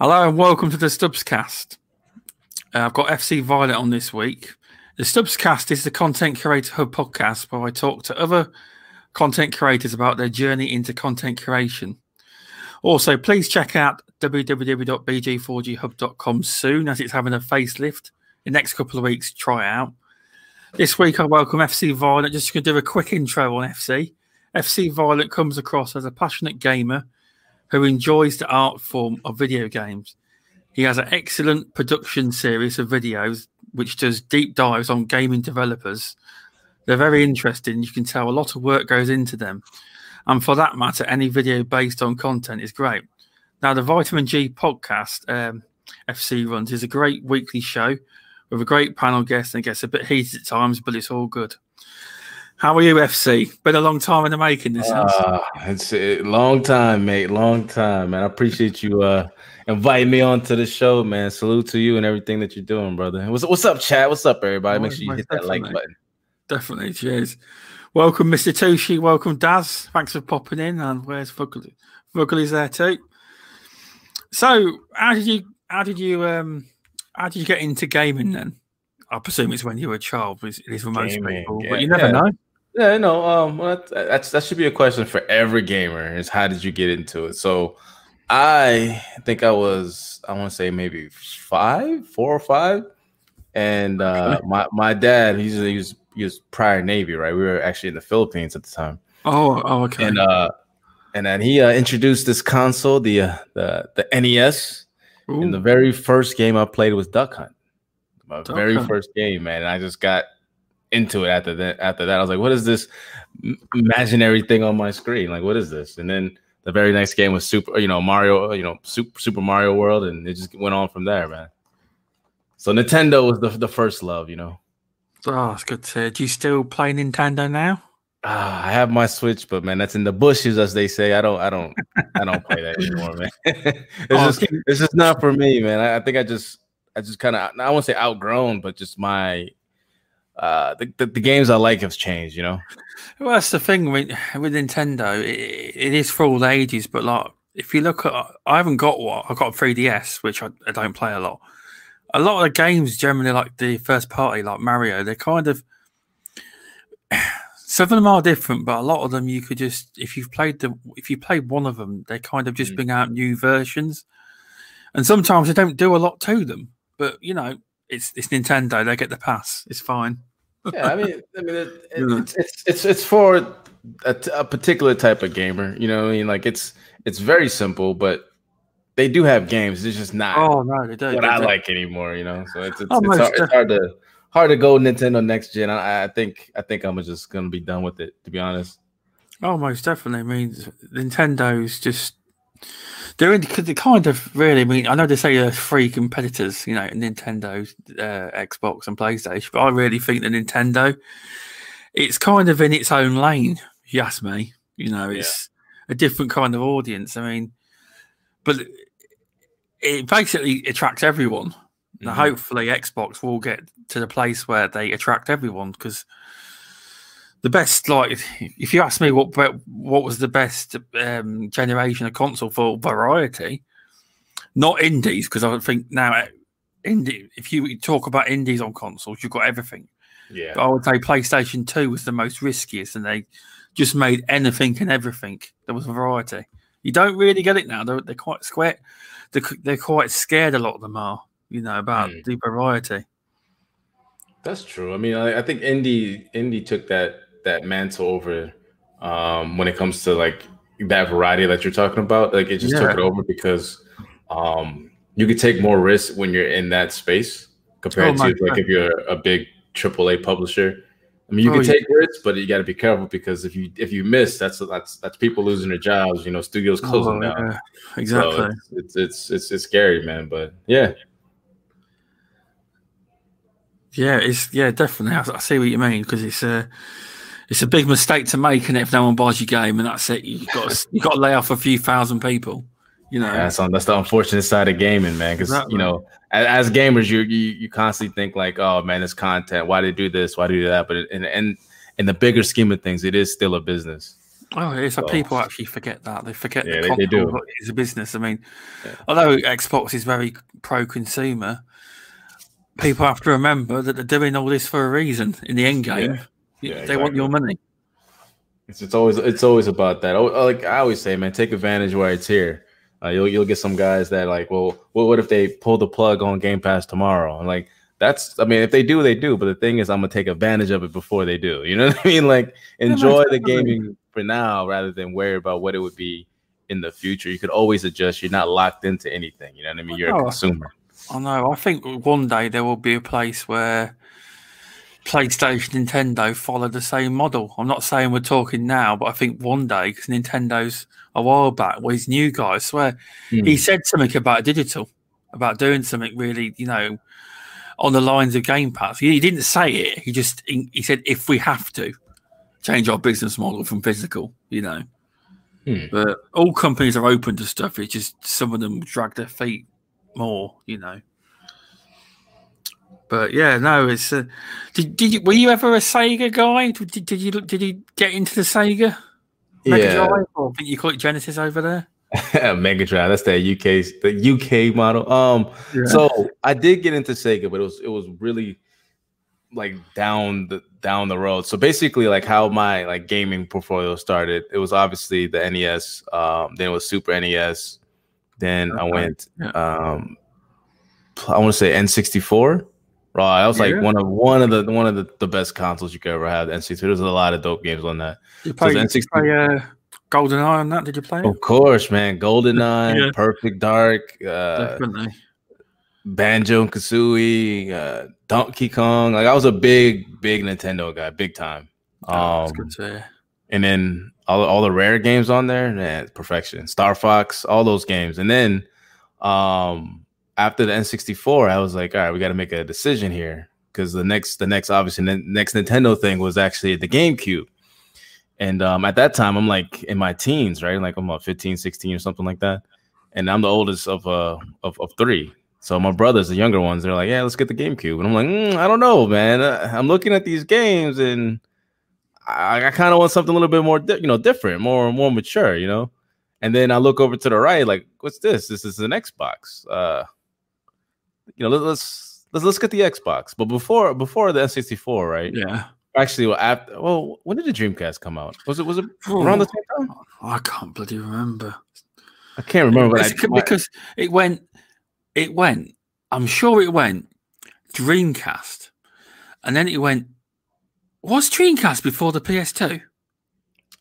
Hello and welcome to the Stubbscast. Uh, I've got FC Violet on this week. The Stubbscast is the Content Creator Hub podcast where I talk to other content creators about their journey into content creation. Also, please check out www.bg4ghub.com soon as it's having a facelift. In the next couple of weeks, try out. This week, I welcome FC Violet. Just going to do a quick intro on FC. FC Violet comes across as a passionate gamer who enjoys the art form of video games. He has an excellent production series of videos which does deep dives on gaming developers. They're very interesting. You can tell a lot of work goes into them. And for that matter, any video based on content is great. Now, the Vitamin G podcast, um, FC runs, is a great weekly show with a great panel guest and it gets a bit heated at times, but it's all good. How are you, FC? Been a long time in the making. This uh, it's a long time, mate. Long time, man. I appreciate you uh inviting me onto the show, man. Salute to you and everything that you're doing, brother. What's what's up, chat? What's up, everybody? Make sure you hit that like button. Definitely, cheers. Welcome, Mr. Tushi. Welcome, Daz. Thanks for popping in. And where's Fuggly? Fuggly's there too. So, how did you how did you um how did you get into gaming then? I presume it's when you were a child. It is for most gaming, people, yeah, but you never yeah. know. Yeah, no. Um, well, that's that should be a question for every gamer. Is how did you get into it? So, I think I was I want to say maybe five, four or five, and uh, my my dad he's he was he was prior Navy, right? We were actually in the Philippines at the time. Oh, oh okay. And uh, and then he uh, introduced this console, the uh, the the NES. Ooh. And the very first game I played was Duck Hunt. My Duck very Hunt. first game, man. And I just got into it after that. After that, I was like, "What is this imaginary thing on my screen? Like, what is this?" And then the very next game was Super, you know, Mario, you know, Super, Super Mario World, and it just went on from there, man. So Nintendo was the, the first love, you know. Oh, it's good to. Do you still play Nintendo now? Uh, I have my Switch, but man, that's in the bushes, as they say. I don't, I don't, I don't play that anymore, man. it's oh, just, it's just not for me, man. I, I think I just, I just kind of, I won't say outgrown, but just my uh, the, the, the, games I like have changed, you know. Well, that's the thing with with Nintendo. It, it is for all ages, but like if you look at, I haven't got what I've got a 3DS, which I, I, don't play a lot. A lot of the games, generally like the first party, like Mario, they're kind of some of them are different, but a lot of them you could just if you've played the if you played one of them, they kind of just mm. bring out new versions, and sometimes they don't do a lot to them. But you know, it's it's Nintendo. They get the pass. It's fine. yeah, I mean, I mean, it, it, it's, it's it's it's for a, a, particular type of gamer. You know, I mean, like it's it's very simple, but they do have games. It's just not. Oh no, they don't. What they I don't. like anymore. You know, so it's it's, oh, it's, hard, it's hard to hard to go Nintendo next gen. I, I think I think I'm just gonna be done with it. To be honest. Oh, most definitely. I mean, Nintendo's just they're in they kind of really. I mean, I know they say they're three competitors, you know, Nintendo, uh, Xbox, and PlayStation, but I really think the Nintendo, it's kind of in its own lane. You ask me, you know, it's yeah. a different kind of audience. I mean, but it basically attracts everyone. Mm-hmm. Now, hopefully, Xbox will get to the place where they attract everyone because the best like if you ask me what what was the best um, generation of console for variety not indies because i think now uh, indie if you talk about indies on consoles you've got everything. Yeah. But i would say playstation 2 was the most riskiest and they just made anything and everything there was a variety. You don't really get it now. They're, they're quite square they're, they're quite scared a lot of them are you know about mm. the variety. That's true. I mean I, I think indie indie took that that mantle over um, when it comes to like that variety that you're talking about. Like it just yeah. took it over because um, you could take more risks when you're in that space compared oh to like if you're a big AAA publisher. I mean, you oh, can take yeah. risks, but you got to be careful because if you if you miss, that's that's that's people losing their jobs. You know, studios oh, closing oh, down. Yeah. Exactly. So it's, it's, it's it's scary, man. But yeah. Yeah, it's yeah, definitely. I, I see what you mean because it's uh it's a big mistake to make, and if no one buys your game, and that's it, you got to, you got to lay off a few thousand people. You know, yeah, that's on that's the unfortunate side of gaming, man. Because exactly. you know, as, as, gamers, you, you you constantly think like, oh man, it's content. Why do they do this? Why do they do that? But and and in the bigger scheme of things, it is still a business. Oh, it's so, like people actually forget that. They forget yeah, the they, they do. it's a business. I mean, yeah. although Xbox is very pro-consumer, people have to remember that they're doing all this for a reason. In the end game, yeah. They exactly. want your money. It's, it's always it's always about that. Like I always say, man, take advantage while it's here. Uh, you'll you'll get some guys that like, well, what, what if they pull the plug on Game Pass tomorrow? And like that's, I mean, if they do, they do. But the thing is, I'm gonna take advantage of it before they do. You know what I mean? Like enjoy the gaming for now rather than worry about what it would be in the future. You could always adjust. You're not locked into anything. You know what I mean? You're a consumer. I know. I think one day there will be a place where PlayStation, Nintendo follow the same model. I'm not saying we're talking now, but I think one day because Nintendo's a while back was new guy. I swear mm. he hmm. said something about digital, about doing something really, you know, on the lines of Game Pass. He, he didn't say it. He just he, said if we have to change our business model from physical, you know. Hmm. But all companies are open to stuff. It's just some of them drag their feet more, you know. But yeah, no, it's. Uh, did, did you, were you ever a Sega guy? Did, did you did you get into the Sega? Mega yeah. Drive, or I think you call it Genesis over there. Mega Drive. That's that UK the UK model. Um, yeah. so I did get into Sega, but it was it was really like down the down the road. So basically, like how my like gaming portfolio started, it was obviously the NES. Um, then it was Super NES. Then okay. I went. Yeah. Um, I want to say N64. Right, that was yeah. like one of one of the one of the, the best consoles you could ever have. N64. There's a lot of dope games on that. You play, N64, you play uh, Golden Eye on that? Did you play? It? Of course, man. Golden Eye, yeah. Perfect Dark, uh, definitely. Banjo and Kazooie, uh, Donkey Kong. Like I was a big, big Nintendo guy, big time. Um, oh, that's good to hear. And then all all the rare games on there, man, perfection. Star Fox, all those games, and then um after the N64, I was like, all right, we got to make a decision here because the next, the next, obviously, the next Nintendo thing was actually the GameCube. And um, at that time, I'm like in my teens, right? Like I'm about 15, 16 or something like that. And I'm the oldest of uh of, of three. So my brothers, the younger ones, they're like, yeah, let's get the GameCube. And I'm like, mm, I don't know, man. Uh, I'm looking at these games and I, I kind of want something a little bit more, di- you know, different, more more mature, you know. And then I look over to the right, like, what's this? This is an Xbox. Uh, you know, let's let's let's get the Xbox. But before before the N64, right? Yeah. Actually, well, after, well, when did the Dreamcast come out? Was it was it around the same time? Oh, I can't bloody remember. I can't remember I, because it went. It went. I'm sure it went Dreamcast, and then it went. Was Dreamcast before the PS2?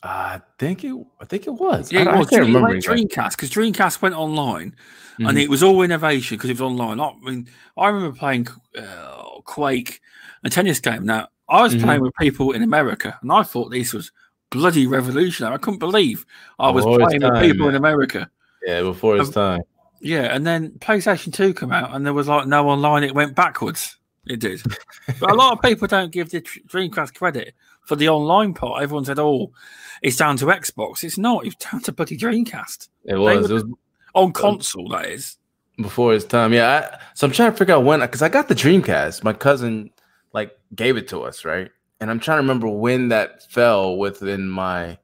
I think it. I think it was. Yeah, I, it was. I can't remember. Dreamcast because Dreamcast went online, mm-hmm. and it was all innovation because it was online. I mean, I remember playing uh, Quake, a tennis game. Now I was mm-hmm. playing with people in America, and I thought this was bloody revolutionary. I couldn't believe I was before playing with people in America. Yeah, before its um, time. Yeah, and then PlayStation Two came out, and there was like no online. It went backwards. It did. but a lot of people don't give the Dreamcast credit for the online part. Everyone said, "Oh, it's down to Xbox." It's not. It's down to bloody Dreamcast. It was. It was on console. That is before his time. Yeah. I, so I'm trying to figure out when because I got the Dreamcast. My cousin like gave it to us, right? And I'm trying to remember when that fell within my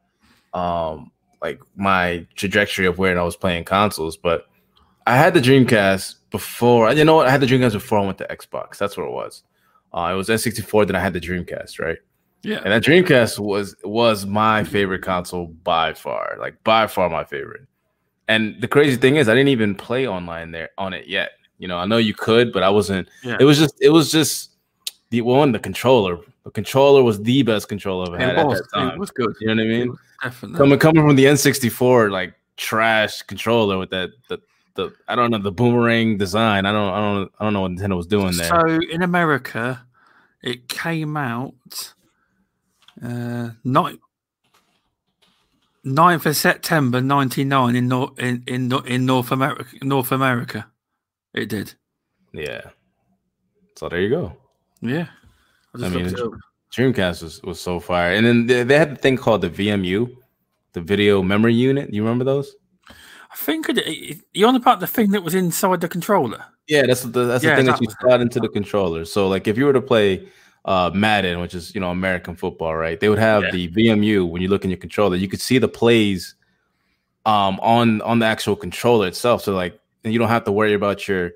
um like my trajectory of where I was playing consoles, but I had the Dreamcast before. You know what? I had the Dreamcast before I went to Xbox. That's what it was. Uh, it was N64. Then I had the Dreamcast, right? Yeah. And that Dreamcast was was my favorite console by far, like by far my favorite. And the crazy thing is, I didn't even play online there on it yet. You know, I know you could, but I wasn't. Yeah. It was just, it was just the one, the controller. The controller was the best controller I've had at that time. It was good. You know what I mean? Definitely. Coming coming from the N64, like trash controller with that the the I don't know the boomerang design. I don't I don't I don't know what Nintendo was doing there. So in America, it came out uh, not 9th of September 99 in North in, in in North America North America. It did. Yeah. So there you go. Yeah. I, I mean, Dreamcast was, was so fire. And then they, they had the thing called the VMU, the video memory unit. You remember those? I think it, you're on about the thing that was inside the controller. Yeah, that's the that's yeah, the thing that, that you slot into the controller. So like if you were to play uh, Madden, which is you know American football, right? They would have yeah. the VMU when you look in your controller, you could see the plays um, on on the actual controller itself. So like, and you don't have to worry about your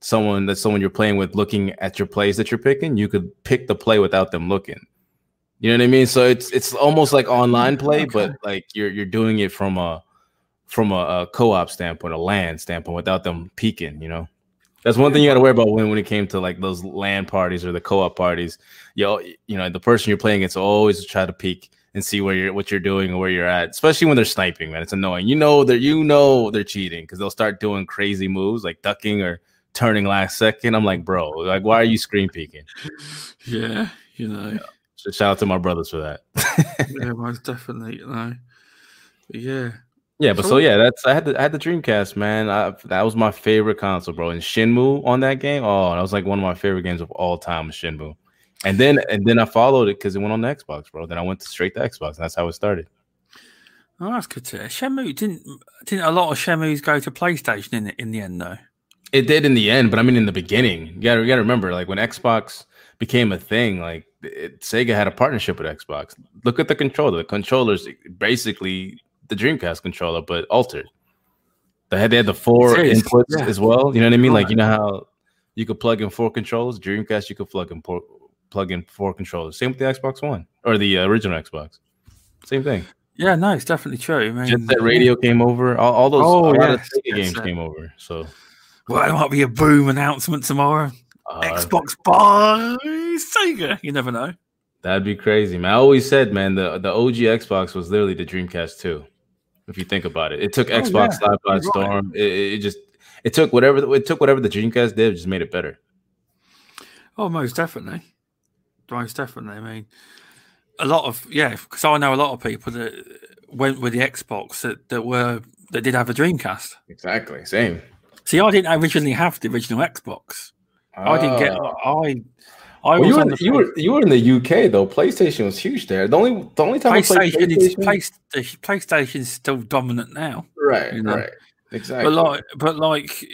someone that someone you're playing with looking at your plays that you're picking. You could pick the play without them looking. You know what I mean? So it's it's almost like online play, okay. but like you're you're doing it from a from a, a co-op standpoint, a LAN standpoint, without them peeking. You know. That's one thing you got to worry about when, when it came to like those LAN parties or the co-op parties. Yo, you know, the person you're playing against always try to peek and see where you're what you're doing or where you're at, especially when they're sniping, man. It's annoying. You know that you know they're cheating because they'll start doing crazy moves like ducking or turning last second. I'm like, bro, like why are you screen peeking? Yeah, you know. Yeah. So shout out to my brothers for that. yeah, most definitely, you know. But yeah. Yeah, but so, so yeah, that's I had the I had the Dreamcast, man. I, that was my favorite console, bro. And Shenmue on that game, oh, that was like one of my favorite games of all time. Shenmue, and then and then I followed it because it went on the Xbox, bro. Then I went to straight to Xbox, and that's how it started. Oh, that's good to hear. Shenmue didn't didn't a lot of Shenmue's go to PlayStation in the, in the end though. It did in the end, but I mean in the beginning. You gotta, you gotta remember, like when Xbox became a thing, like it, Sega had a partnership with Xbox. Look at the controller. The controller's basically the Dreamcast controller, but altered. They had they had the four inputs yeah. as well. You know what I mean? Like you know how you could plug in four controllers. Dreamcast, you could plug in four, plug in four controllers. Same with the Xbox One or the uh, original Xbox. Same thing. Yeah, no, it's definitely true. I mean, Jet Set Radio came over. All, all those oh, yeah. lot of Sega games came over. So, well, there might be a boom announcement tomorrow. Uh, Xbox by Sega. You never know. That'd be crazy, man. I always said, man, the the OG Xbox was literally the Dreamcast too if you think about it. It took oh, Xbox yeah. Live by storm. Right. It, it, just it took whatever it took whatever the Dreamcast did, just made it better. Oh, most definitely, most definitely. I mean, a lot of yeah, because I know a lot of people that went with the Xbox that, that were that did have a Dreamcast. Exactly, same. See, I didn't originally have the original Xbox. I didn't get. Ah. I I well, you, were, you were you were in the UK though. PlayStation was huge there. The only the only time PlayStation, PlayStation, is, PlayStation is still dominant now. Right, you know? right, exactly. But like, but like,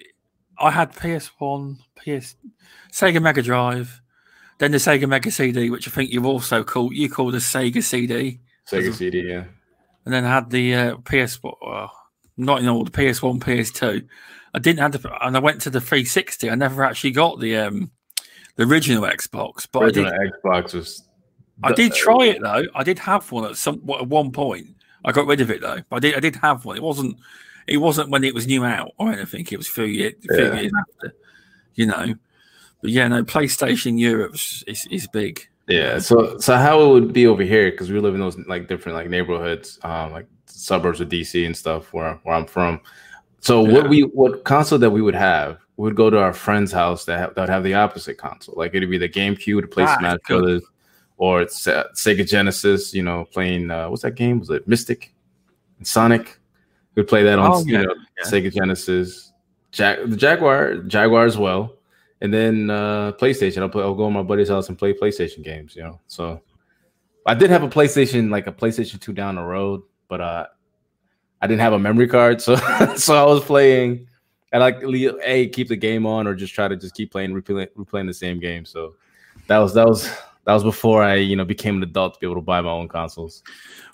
I had PS One, PS, Sega Mega Drive, then the Sega Mega CD, which I think you also call you call the Sega CD. Sega CD, yeah. And then I had the uh, PS, well, not in all the PS One, PS Two. I didn't have the, and I went to the 360. I never actually got the um the original Xbox. But original I did, Xbox was. I did try it though. I did have one at some at one point. I got rid of it though. But I did. I did have one. It wasn't. It wasn't when it was new out or anything. It was a few years, a few yeah. years after. You know. But yeah, no. PlayStation Europe is, is big. Yeah. So so how it would be over here because we live in those like different like neighborhoods, um, like suburbs of DC and stuff where where I'm from. So yeah. what we what console that we would have we would go to our friend's house that have, that would have the opposite console. Like it'd be the GameCube to play ah, Smash cool. Brothers, or it's uh, Sega Genesis. You know, playing uh, what's that game? Was it Mystic and Sonic? We'd play that on oh, yeah. you know, yeah. Sega Genesis, the Jaguar, Jaguar as well, and then uh, PlayStation. I'll, play, I'll go to my buddy's house and play PlayStation games. You know, so I did have a PlayStation, like a PlayStation Two down the road, but uh, I didn't have a memory card, so so I was playing and like a keep the game on or just try to just keep playing replaying, replaying the same game. So that was that was that was before I you know became an adult to be able to buy my own consoles.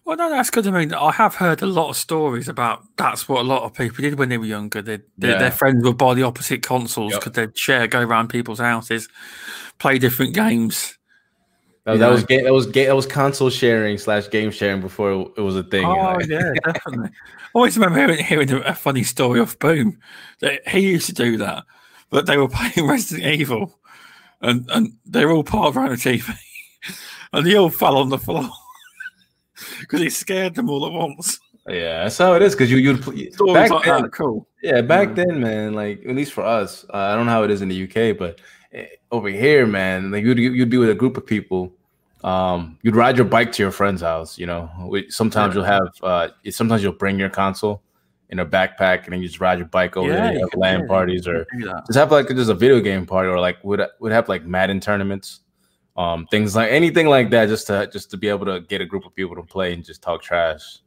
Well, no, that's good. I mean, I have heard a lot of stories about that's what a lot of people did when they were younger. They, yeah. Their friends would buy the opposite consoles because yep. they'd share, go around people's houses, play different games. That, that was game. That was game. That was console sharing slash game sharing before it was a thing. Oh you know? yeah, definitely. I always remember hearing, a funny story of Boom that he used to do that, but they were playing Resident Evil, and and they were all part of around the TV, and they all fell on the floor because he scared them all at once. Yeah, that's how it is. Because you you'd back like then, cool. Yeah, back yeah. then, man. Like at least for us, uh, I don't know how it is in the UK, but over here, man, like you'd you'd be with a group of people. Um, you'd ride your bike to your friend's house. You know, sometimes you'll have uh, sometimes you'll bring your console in a backpack and then you just ride your bike over yeah, there. You LAN parties or just have like just a video game party or like would would have like Madden tournaments, um, things like anything like that, just to just to be able to get a group of people to play and just talk trash.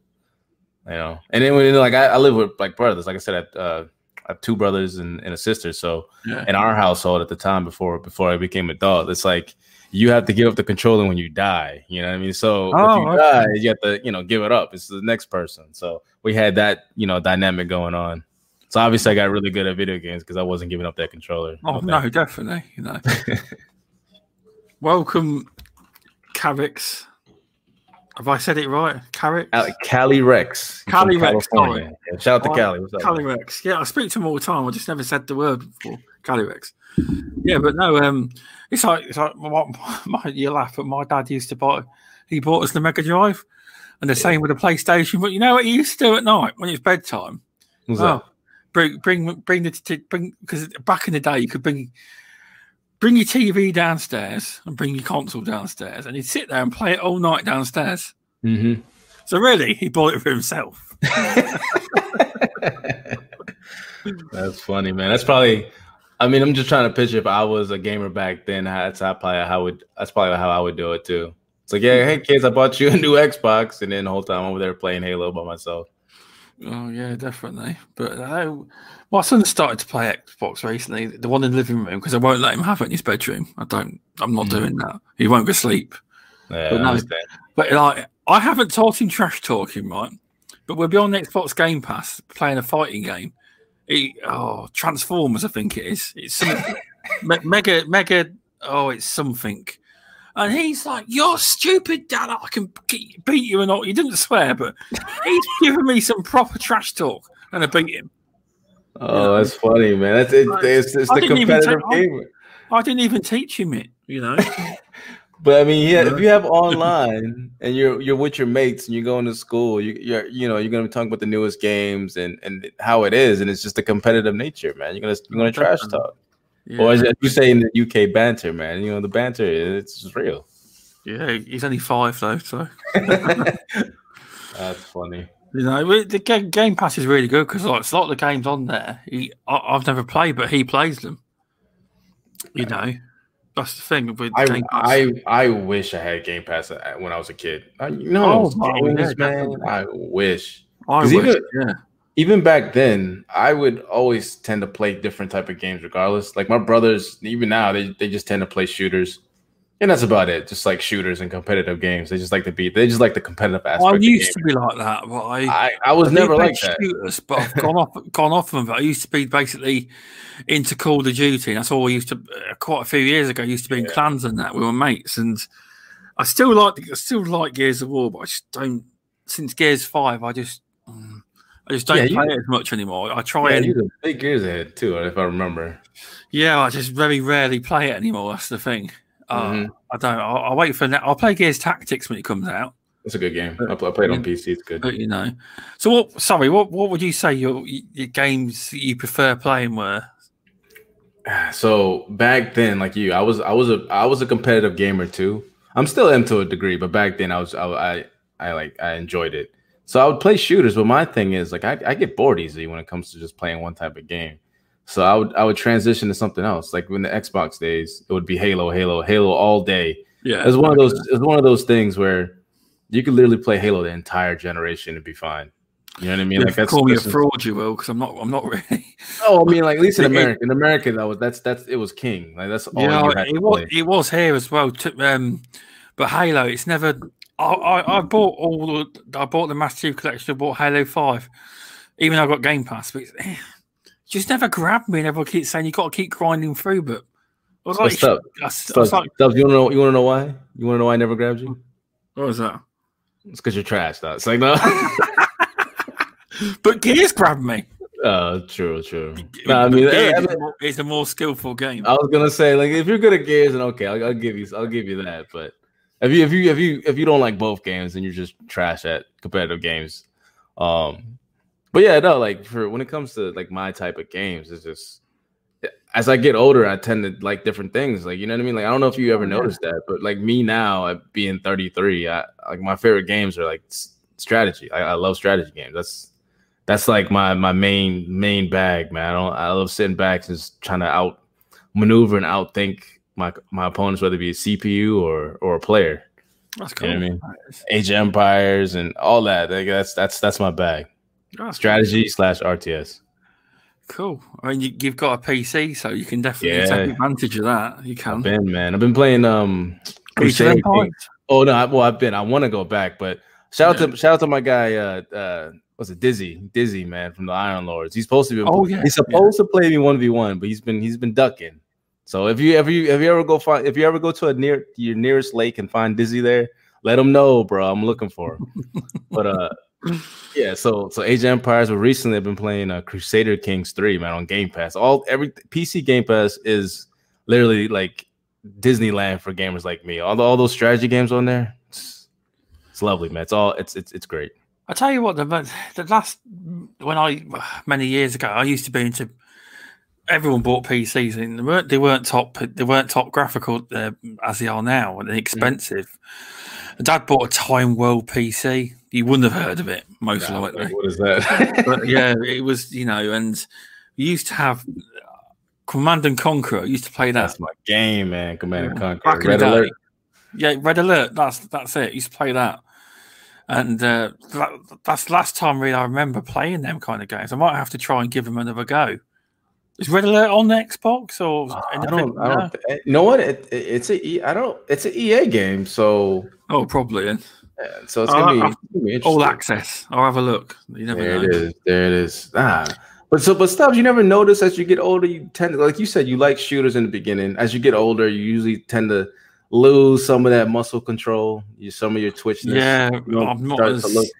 You know, and then when like I, I live with like brothers, like I said, at, uh, I have two brothers and, and a sister. So Yeah. in our household at the time before before I became adult, it's like you have to give up the controller when you die. You know what I mean? So if Oh, you okay. die, you have to, you know, give it up. It's the next person. So we had that, you know, dynamic going on. So obviously I got really good at video games because I wasn't giving up that controller. Oh no, definitely. You know. Welcome, Carrix. Have I said it right? Carrix. Cali, Cali Rex. Cali Rex. Yeah, shout out to Oh, Cali. What's up? Cali Rex. Yeah, I speak to him all the time. I just never said the word before. Cali Rex. Yeah, but no, um, it's like it's like my, my, you laugh, but my dad used to buy. He bought us the Mega Drive, and the same with the PlayStation. But you know what he used to do at night when it's bedtime? Oh, that? bring bring bring the bring because back in the day you could bring bring your TV downstairs and bring your console downstairs, and he'd sit there and play it all night downstairs. Mm-hmm. So really, he bought it for himself. That's funny, man. That's probably. I mean, I'm just trying to picture if I was a gamer back then. That's how probably how I would. That's probably how I would do it too. It's like, yeah, hey kids, I bought you a new Xbox, and then the whole time I'm over there playing Halo by myself. Oh yeah, definitely. But uh, my son started to play Xbox recently, the one in the living room, because I won't let him have it in his bedroom. I don't. I'm not Mhm. doing that. He won't go sleep. Yeah, But I no. But like, I haven't taught him trash talking, right? But we'll be on Xbox Game Pass playing a fighting game. He, oh, Transformers, I think it is. It's something me- mega, mega. Oh, it's something. And he's like, "You're stupid, Dad. I can beat you." And all. He didn't swear, but he's giving me some proper trash talk, and I beat him. Oh, that's funny, man. That's it. Like, It's, it's the didn't even competitive take- I- I didn't even teach him it, you know. But I mean, yeah, Yeah. if you have online and you're you're with your mates and you're going to school, you, you're you know you're gonna be talking about the newest games and and how it is, and it's just a competitive nature, man. You're gonna you're gonna trash talk, Yeah, or as you say in the UK, banter, man. You know the banter, it's real. yeah he's only five though, so. That's funny. You know, the game, game Pass is really good because like, it's a lot of the games on there. He, I, I've never played, but he plays them. You know, that's the thing with I, Game Pass. I I wish I had Game Pass when I was a kid. I, you know, Oh, games, yeah, man. I wish. I wish, even- yeah, even back then, I would always tend to play different type of games, regardless. Like my brothers, even now, they, they just tend to play shooters, and that's about it. Just like shooters and competitive games, they just like to be. They just like the competitive aspect. I used to be like that, but I. I, I was I never like that. shooters, but I've gone off, gone off them. But I used to be basically into Call of Duty. That's all I used to. Uh, quite a few years ago, I used to be in Yeah. clans and that We were mates, and I still like, I still like Gears of War, but I just don't. Since Gears Five, I just, I just don't Yeah, you- play it as much anymore. I try Yeah, and you're a big Gears head too, if I remember. Yeah, I just very rarely play it anymore. That's the thing. Uh, Mhm. I don't. I'll, I'll wait for. I'll play Gears Tactics when it comes out. It's a good game. I, pl- I played on PC. It's good. But you know, so what? Sorry, what? What would you say your your games you prefer playing were? So back then, like you, I was I was a I was a competitive gamer too. I'm still am to a degree, but back then I was I I, I like I enjoyed it. So I would play shooters, but my thing is like I, I get bored easily when it comes to just playing one type of game. So I would I would transition to something else. Like when the Xbox days, it would be Halo, Halo, Halo all day. Yeah, It's one of those it's one of those things where you could literally play Halo the entire generation and be fine. You know what I mean? You Like that's call me a fraud, you will, because I'm not. I'm not really. Oh, I mean, like at least in America. In America, that was that's that's it was king. Like that's all yeah, it was. play. It was here as well. To, um, but Halo, it's never. I, I, I bought all. The, I bought the Master Chief Collection. I bought Halo Five, even though I got Game Pass. But eh, just never grabbed me, and everyone keeps saying you got to keep grinding through. But I was like, I, I was like, Stubbs, you wanna know you wanna know why? You wanna know why I never grabbed you? what was that? It's because you're trash, That's like no. But Gears grabbed me. uh true, true. No, I mean, Gears hey, I, mean, it's a more skillful game. I was gonna say like if you're good at Gears, then okay, I'll, I'll give you I'll give you that. But if you if you if you if you don't like both games, then you're just trash at competitive games. Um, but yeah, no, like for when it comes to like my type of games, it's just as I get older, I tend to like different things. Like you know what I mean. Like I don't know if you ever noticed that, but like me now, at being 33, I like my favorite games are like strategy. I, I love strategy games. That's that's like my my main main bag, man. I don't I love sitting back and just trying to out maneuver and outthink my my opponents, whether it be a CPU or or a player. That's You know I mean? Age of Empires and all that. Like, that's that's that's my bag. That's Strategy slash RTS. Cool. I mean, you, have got a PC, so you can definitely yeah. take advantage of that. You can. I've been, man. I've been playing um. Oh no! I, well, I've been. I want to go back, but shout yeah. out to shout out to my guy. Uh, uh, what's it? Dizzy, Dizzy, man, from the Iron Lords. He's supposed to be. Oh yeah. He's supposed yeah. to play me one v one, but he's been he's been ducking. So if you ever you if you ever go find if you ever go to a near your nearest lake and find Dizzy there, let him know, bro. I'm looking for him. but uh, yeah. So so Age of Empires. We recently have been playing uh, Crusader Kings three, man, on Game Pass. All every PC Game Pass is literally like Disneyland for gamers like me. All the, all those strategy games on there, it's, it's lovely, man. It's all it's it's it's great. I tell you what, the the last when I many years ago, I used to be into. Everyone bought PCs, and they weren't they weren't top they weren't top graphical uh, as they are now, and expensive. Mm. Dad bought a Time World PC. You wouldn't have heard of it, most no, likely. What is that? but yeah, it was you know, and we used to have Command and Conquer. I used to play that. That's my game, man. Command and Conquer. Back Red Alert. Yeah, Red Alert. That's that's it. I used to play that, and uh, that, that's last time really I remember playing them kind of games. I might have to try and give them another go. Is Red Alert on the Xbox or? Uh, I don't. I don't. You know what? It, it, it's a. E, I don't. It's an EA game, so. Oh, probably. Yeah. so it's gonna, be, all access. I'll have a look. You never there know. it is. There it is. Ah. But so, but stuff you never notice as you get older. You tend to, like you said, you like shooters in the beginning. As you get older, you usually tend to lose some of that muscle control. You some of your twitchness. Yeah, I'm not as.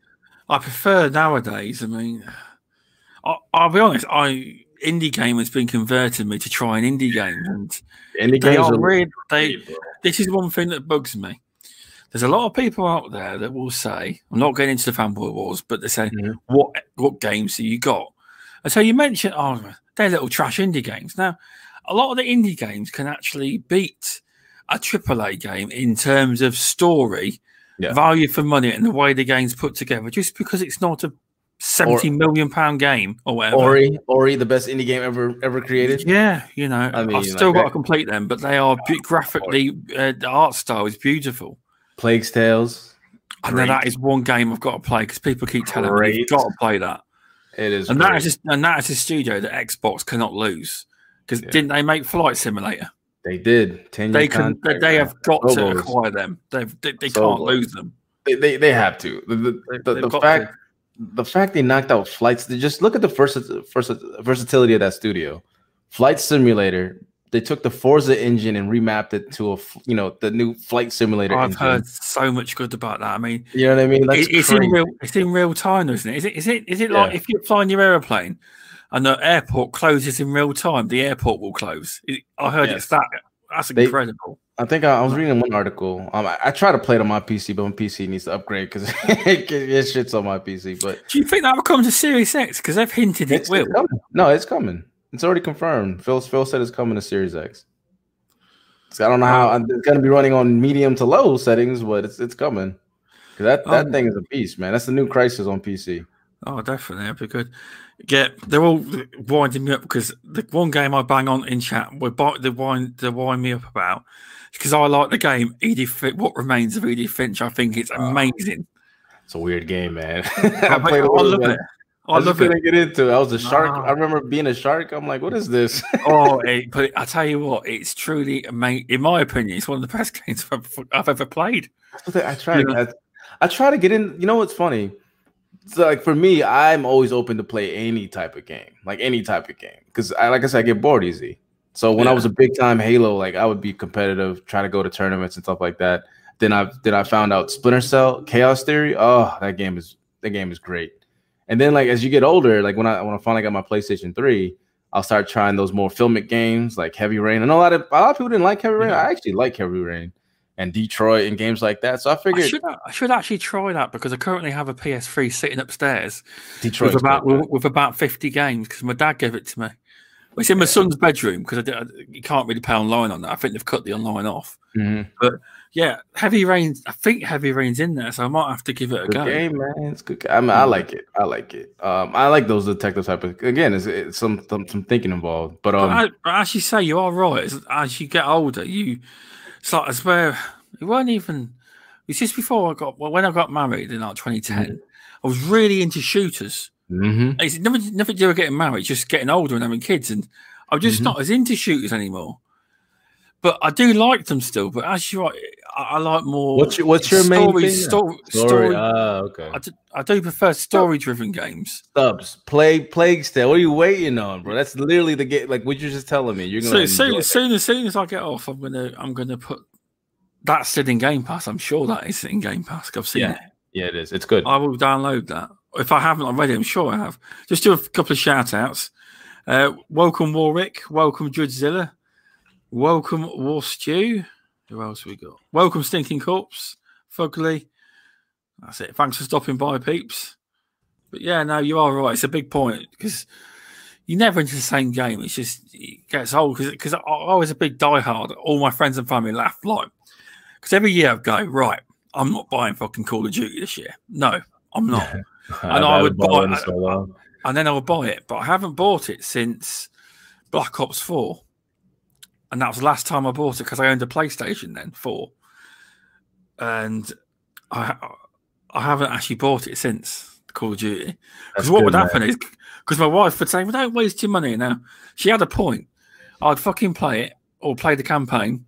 I prefer nowadays. I mean, I, will be honest. I indie game has been converting me to try an indie game, and indie they games are really. They. This is one thing that bugs me. There's a lot of people out there that will say, "I'm not getting into the fanboy wars," but they say, mm-hmm. "What what games have you got?" And so you mentioned, oh, they're little trash indie games. Now, a lot of the indie games can actually beat a AAA game in terms of story, yeah. value for money, and the way the game's put together, just because it's not a seventy or, million pound game or whatever. Ori, Ori, the best indie game ever ever created. Yeah, you know, I mean, I've still like got to complete them, but they are graphically. Uh, the art style is beautiful. Plague's Tales. And then that is one game I've got to play because people keep telling Great. me you've got to play that. It is, and great. that is just, and that is a studio that Xbox cannot lose because yeah. didn't they make Flight Simulator? They did. they can. They, they have got to acquire them. They've, they they can't lose them. They, they, they have to. The, the, the, the fact to. The fact they knocked out flights. Just look at the first first versatility of that studio. Flight Simulator they took the Forza engine and remapped it to a you know the new flight simulator. I've engine. heard so much good about that. I mean, you know what I mean? It, it's in real it's in real time, isn't it? Is it is it is it like yeah. if you're flying your aeroplane and the airport closes in real time, the airport will close. I heard yes. it's that. That's incredible. I think I, I, was reading one article. Um, I, I, try to play it on my PC, but my PC needs to upgrade because it, it shit's on my PC. But do you think that will come to Series X? Because they've hinted it will. No, it's coming. It's already confirmed. Phil Phil said it's coming to Series X. So I don't know how it's going to be running on medium to low settings, but it's it's coming. Cause That that um, thing is a beast, man. That's the new Crysis on PC. Oh, definitely, that'd be good. Yeah, they're all winding me up because the one game I bang on in chat, we're they wind they wind me up about because I like the game Edith. What remains of Edith Finch? I think it's ah. amazing. It's a weird game, man. I, played I love it. I, I couldn't it. get into it. I was a shark. I remember being a shark. I'm like, what is this? oh, it, but I tell you what, it's truly amazing. In my opinion, it's one of the best games I've, I've ever played. I try. Yeah. I, I, try to get in. You know what's funny? So like for me, I'm always open to play any type of game, like any type of game, because I like I said, I get bored easy. So when yeah. I was a big time Halo, like I would be competitive, try to go to tournaments and stuff like that. Then I then I found out Splinter Cell, Chaos Theory. Oh, that game is that game is great. And then like as you get older, like when I when I finally got my PlayStation 3, I'll start trying those more filmic games like Heavy Rain. I know a lot of a lot of people didn't like Heavy Rain. Yeah. I actually like Heavy Rain and Detroit and games like that. So I figured I should, I should actually try that because I currently have a PS3 sitting upstairs Detroit with about with, with, about 50 games because my dad gave it to me. It's in my son's bedroom because I, I, you can't really play online on that. I think they've cut the online off. Mm-hmm. But yeah, Heavy Rain's. I think Heavy Rain's in there, so I might have to give it a good go. Game, man, it's good. I mean, I like it. I like it. Um, I like those detective type of. Again, it's, it's some, some, some thinking involved. But um, but, but as you say, you are right. As, as you get older, you it's like as where it weren't even. It's just before I got well, when I got married in like 2010. Mm-hmm. I was really into shooters. Mm-hmm. It's never, never do with getting married, just getting older and having kids, and I'm just Mhm. not as into shooters anymore. But I do like them still. But as you, I, I like more. What's your What's your main story, thing? Story, Story. story. Ah, okay. I, do, I do prefer story-driven games. Stubbs, play Plague Tale. What are you waiting on, bro? That's literally the game. Like what you're just telling me. You're gonna So, soon, soon as soon as I get off, I'm gonna I'm gonna put that's still in Game Pass. I'm sure that is in Game Pass. I've seen Yeah. it. Yeah, it is. It's good. I will download that. If I haven't already, I'm sure I have. Just do a couple of shout outs. Uh, welcome Warwick. Welcome Judgezilla. Welcome War Stew. Who else we got? Welcome Stinking Corpse. Fugly. That's it. Thanks for stopping by, peeps. But yeah, no, you are right. It's a big point because you're never into the same game. It's just it gets old because I, I was a big diehard. All my friends and family laugh like because every year I'd go right. I'm not buying fucking Call of Duty this year. No, I'm not. I've I had would buy- it, so and then I would buy it. But I haven't bought it since Black Ops 4. And that was the last time I bought it because I owned a PlayStation then, 4. And I I haven't actually bought it since Call of Duty. Because what good, would man. happen is, because my wife would say, well, don't waste your money now. She had a point. I'd fucking play it or play the campaign.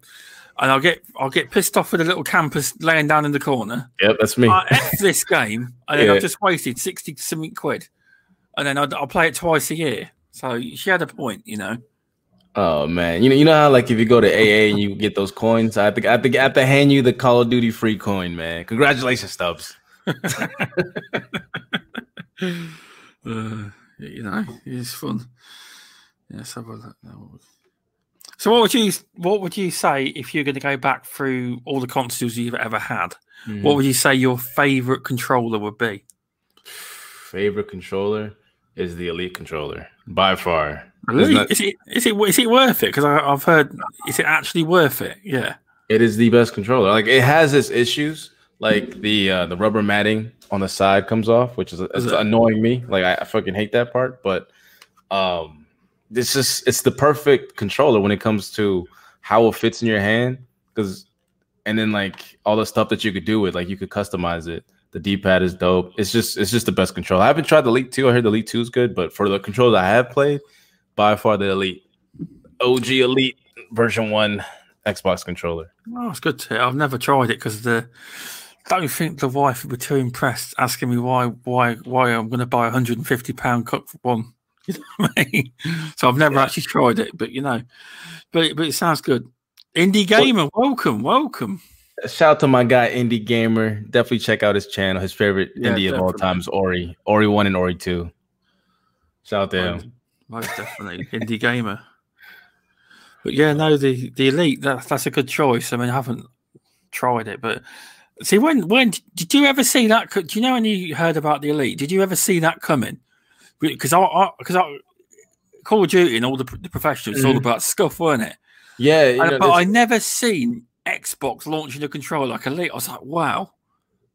And I'll get I'll get pissed off with a little campers laying down in the corner. Yeah, that's me. I F this game, and then I've just wasted sixty something quid, and then I'll play it twice a year. So she had a point, you know. Oh man, you know you know how like if you go to AA and you get those coins, I have to I to, I have to hand you the Call of Duty free coin, man. Congratulations, Stubbs. Uh, you know, it's fun. Yes, have a look. So, what would you what would you say if you're going to go back through all the consoles you've ever had? Hmm. What would you say your favorite controller would be? favorite controller is the Elite controller by far. There's Really? not- Is it is it is it worth it? Because I've heard, is it actually worth it? Yeah. It is the best controller. Like it has its issues, like the uh, the rubber matting on the side comes off, which is it's it? annoying me. Like I, I fucking hate that part. But um, it's just it's the perfect controller when it comes to how it fits in your hand. Because and then like all the stuff that you could do with, like you could customize it. The D pad is dope. It's just it's just the best control. I haven't tried the Elite Two. I heard the Elite Two is good, but for the controls I have played, by far the Elite, OG Elite version one Xbox controller. Oh, it's good to. I've never tried it because the don't think the wife would be too impressed asking me why why why I'm going to buy a hundred and fifty pound cup for one. You know what I mean? So I've never actually tried it, but you know, but but it sounds good. Indie gamer, welcome, welcome. Shout out to my guy Indie Gamer. Definitely check out his channel. His favorite Yeah, indie of all definitely. time is Ori. Ori one and Ori two. Shout out to him. Most definitely, indie gamer. But yeah, no, the the elite that, that's a good choice. I mean, I haven't tried it, but see when when did you ever see that? Do you know when you heard about the elite? Did you ever see that coming? Because I because I, Call of Duty and all the, the professionals, it's all Mhm. about scuff, weren't it? Yeah, And- know, but I never seen Xbox launching a controller like Elite. I was like, wow,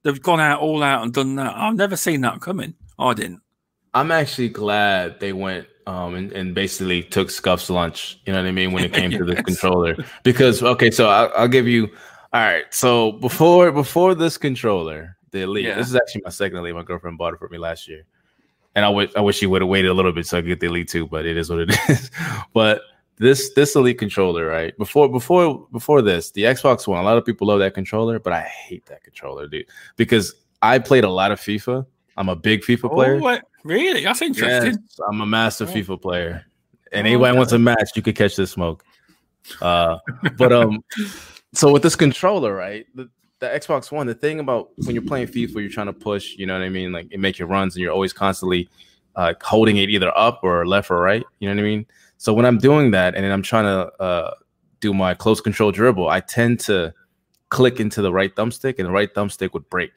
they've gone out all out and done that. I've never seen that coming. I didn't. I'm actually glad they went um and, and basically took Scuff's lunch. You know what I mean when it came to the controller. Because okay, so I'll, I'll give you. All right, so before before this controller, the Elite. Yeah. This is actually my second Elite. My girlfriend bought it for me last year, and I wish I wish she would have waited a little bit so I could get the Elite too. But it is what it is. but this this Elite controller, right? Before before before this, the Xbox One. A lot of people love that controller, but I hate that controller, dude, because I played a lot of FIFA. I'm a big FIFA player. Oh, wait, really? That's interesting. Yes, I'm a master Oh. FIFA player. And Oh, anybody okay. wants a match, you could catch this smoke. Uh, but um, so with this controller, right? The, the Xbox One, the thing about when you're playing FIFA, you're trying to push, you know what I mean? Like it make your runs, and you're always constantly uh, holding it either up or left or right. You know what I mean? So when I'm doing that, and then I'm trying to uh, do my close control dribble, I tend to click into the right thumbstick, and the right thumbstick would break.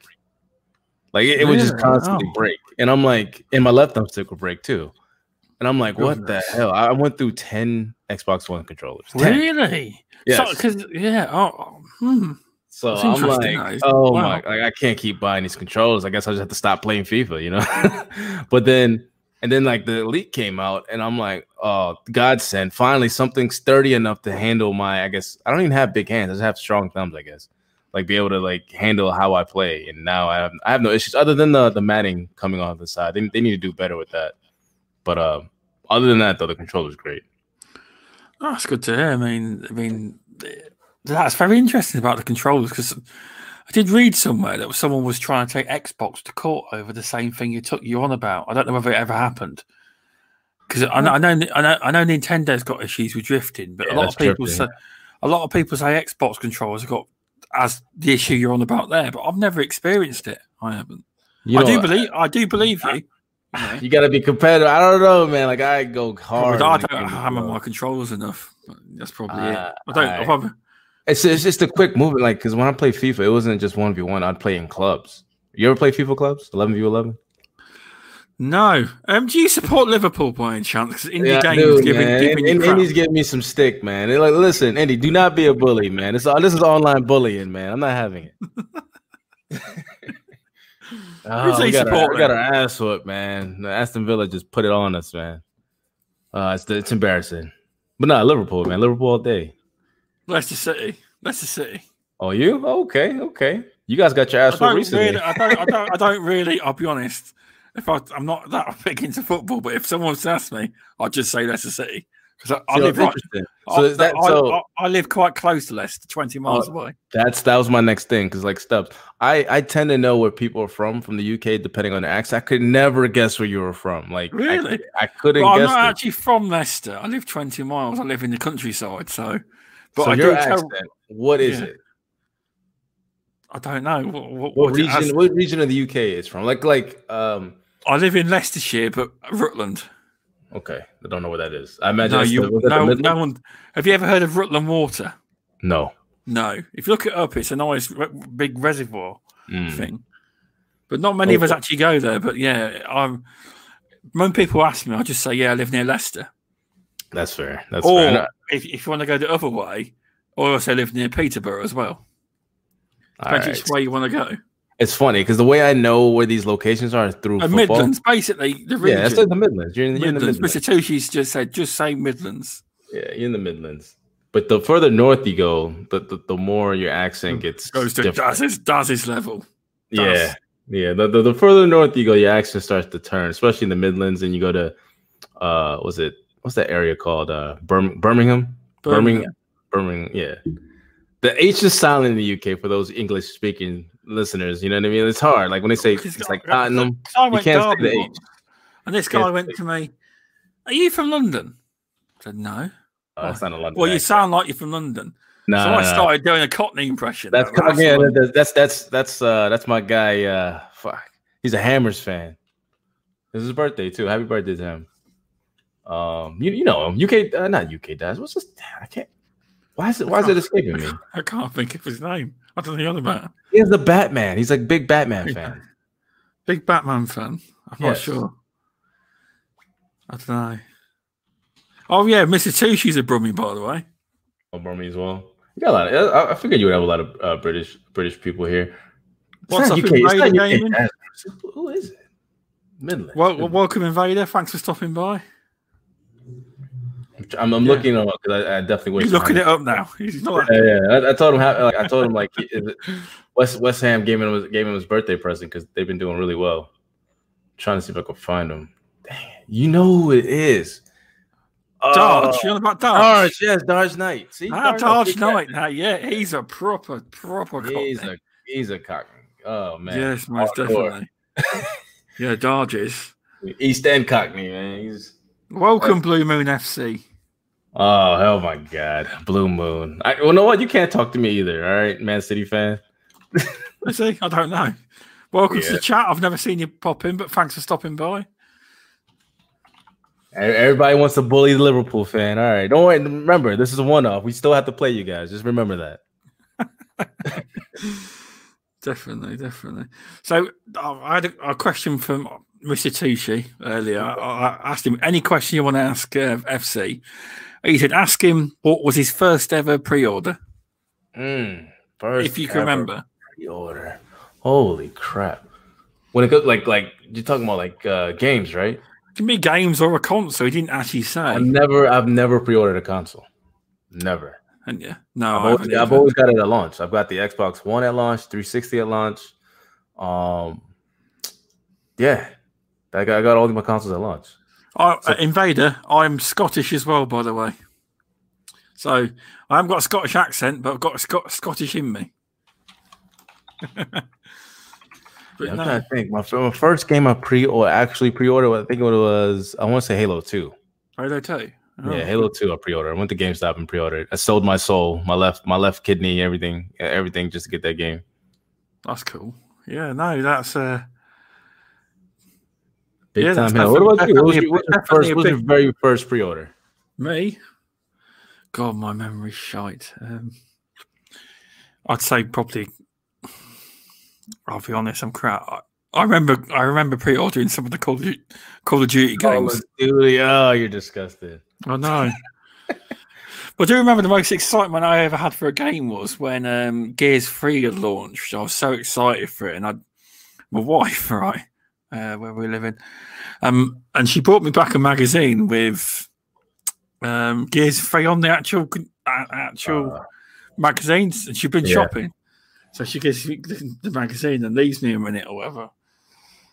Like it, it would just constantly Oh. break, and I'm like, and my left thumbstick would break too. And I'm like, what the hell? I went through 10 Xbox One controllers. 10. Really? Yes. Because yeah. Oh, hmm. So That's I'm like, oh Wow. my, like I can't keep buying these controllers. I guess I just have to stop playing FIFA, you know. but then, and then like the Elite came out, and I'm like, oh, godsend! Finally, something sturdy enough to handle my. I guess I don't even have big hands. I just have strong thumbs, I guess. like be able to like handle how I play. And now I have I have no issues other than the the matting coming off the side. They, they need to do better with that. But uh, other than that, though, the controller's great. Oh, that's good to hear. I mean, I mean, that's very interesting about the controllers because I did read somewhere that someone was trying to take Xbox to court over the same thing you took you on about. I don't know whether it ever happened because I, know, I know I know I know Nintendo's got issues with drifting, but yeah, a lot of people say a lot of people say Xbox controllers have got as the issue you're on about there, but I've never experienced it. I haven't. You I do believe I do believe you. You got to be competitive. I don't know, man. Like I go hard. I don't hammer my controllers enough. That's probably uh, it. I don't. I, probably... It's it's just a quick movement. Like because when I play FIFA, it wasn't just one v one. I'd play in clubs. You ever play FIFA clubs? Eleven v eleven. No. Um, do you support Liverpool by any chance? Because Indie yeah, Games do, giving, giving and, Indie's giving me some stick, man. They're like, listen, Indy, do not be a bully, man. This, this is online bullying, man. I'm not having it. oh, we got, our, we got our ass whooped, man. The Aston Villa just put it on us, man. Uh, it's it's embarrassing. But no, Liverpool, man. Liverpool all day. Leicester City. Leicester City. Oh, you? Okay, okay. You guys got your ass whooped recently. Really, I, don't, I, don't, I don't really, I'll be honest if I, I'm not that big into football, but if someone asked me, I'd just say Leicester City because I, I, live right. So I, that, so I, I, live quite close to Leicester, 20 miles oh, away. That's that was my next thing because like Stubbs, I I tend to know where people are from from the UK depending on their accent. I could never guess where you were from. Like really, I, couldn't. Well, I'm not it. actually from Leicester. I live 20 miles. I live in the countryside, so. But so I your accent, tell, what is yeah. it? I don't know what, what, what region. Has, what region of the UK is from? Like like um I live in Leicestershire, but Rutland. Okay, I don't know where that is. I imagine. No, you, no, no one. Have you ever heard of Rutland Water? No. No. If you look it up, it's a nice big reservoir mm. thing. But not many okay. of us actually go there. But yeah, I'm. When people ask me, I just say, "Yeah, I live near Leicester." That's fair. That's or fair. If, if you want to go the other way, or also live near Peterborough as well. Depends right. which way you want to go. It's funny because the way I know where these locations are through uh, Midlands, basically the region. Yeah, like the Midlands. You're in, you're Midlands. in the Midlands. Mr. Tushi's just said, just say Midlands. Yeah, you're in the Midlands. But the further north you go, the the, the more your accent gets goes to Daz's Daz's level. Yeah, yeah. The, the, the further north you go, your accent starts to turn, especially in the Midlands, and you go to uh, was it what's that area called? Uh, Bir- Birmingham. Birmingham. Birmingham. Yeah. The H is silent in the UK for those English speaking listeners. You know what I mean? It's hard. Like when they say it's like Tottenham, you can't say the H. And this guy went to me, "Are you from London?" I said, "No." Oh, that's not a London. Well, you sound like you're from London. No, so no, I started doing a Cockney impression. That's that's yeah, that's that's that's uh that's my guy. Uh, fuck, he's a Hammers fan. This is his birthday too. Happy birthday to him. Um, you you know him. UK, uh, not UK does. What's this? I can't. Why is it? Why is it escaping me? I can't think of his name. I don't know the other man. He's the Batman. He's like big Batman big, fan. Big Batman fan. I'm yes. not sure. I don't know. Oh yeah, Mr. Tushi's a Brummie, by the way. Oh, Brummie as well. You got a lot. Of, I, I figured you would have a lot of uh, British British people here. What's up, UK, Invader Who is it? Midland. Well, well, welcome, Invader. Thanks for stopping by. I'm, I'm yeah. looking up because I, I, definitely. He's looking it up now. He's not. Yeah, yeah. I, I, told him how. Like, I told him like West West Ham gave him gave him his birthday present because they've been doing really well. I'm trying to see if I can find him. Dang, you know who it is. Darge, uh, you know about Darge? Darge, yes, Darge Knight. See, ah, Darge Knight. Now, yeah, he's a proper, proper. He's a he's a cock. Oh man, yes, most definitely. yeah, Darge is East End Cockney, man. He's welcome, Blue Moon FC. Oh hell my god, Blue Moon. I well, know what? You can't talk to me either. All right, Man City fan. I see. I don't know. Welcome yeah. to the chat. I've never seen you pop in, but thanks for stopping by. Everybody wants to bully the Liverpool fan. All right, don't worry. Remember, this is a one-off. We still have to play you guys. Just remember that. definitely, definitely. So I had a, a question from Mr. Tushi earlier. I asked him any question you want to ask uh, FC, he said, ask him what was his first ever pre-order. Mm, first, if you can remember. Pre-order. Holy crap! When it goes like like you're talking about like uh, games, right? It can be games or a console. He didn't actually say. I've never I've never pre-ordered a console. Never. And yeah, no, I've, always, I've always, got it at launch. I've got the Xbox One at launch, 360 at launch. Um, yeah, I got, I got all my consoles at launch. I, so, uh, Invader, I'm Scottish as well, by the way. So I haven't got a Scottish accent, but I've got a Scot- Scottish in me. yeah, no. to think. My, my first game I pre or actually pre ordered, I think it was I want to say Halo Two. Halo Two. Oh. Yeah, Halo Two. I pre ordered. I went to GameStop and pre ordered. I sold my soul, my left, my left kidney, everything, everything, just to get that game. That's cool. Yeah, no, that's uh big yeah, time. What about you? What was, your, what was your first? Was your very first pre order? Me? God, my memory's shite. Um, I'd say probably. I'll be honest. I'm crap. I, I remember. I remember pre-ordering some of the Call of Duty, Call of Duty games. Call of Duty. Oh, you're disgusted. I know. but I do remember the most excitement I ever had for a game was when um, Gears Three had launched. I was so excited for it, and I, my wife, right, uh, where we live in, um, and she brought me back a magazine with um, Gears Three on the actual uh, actual uh, magazines, and she'd been yeah. shopping. So she gives me the, the, magazine and leaves me a minute or whatever.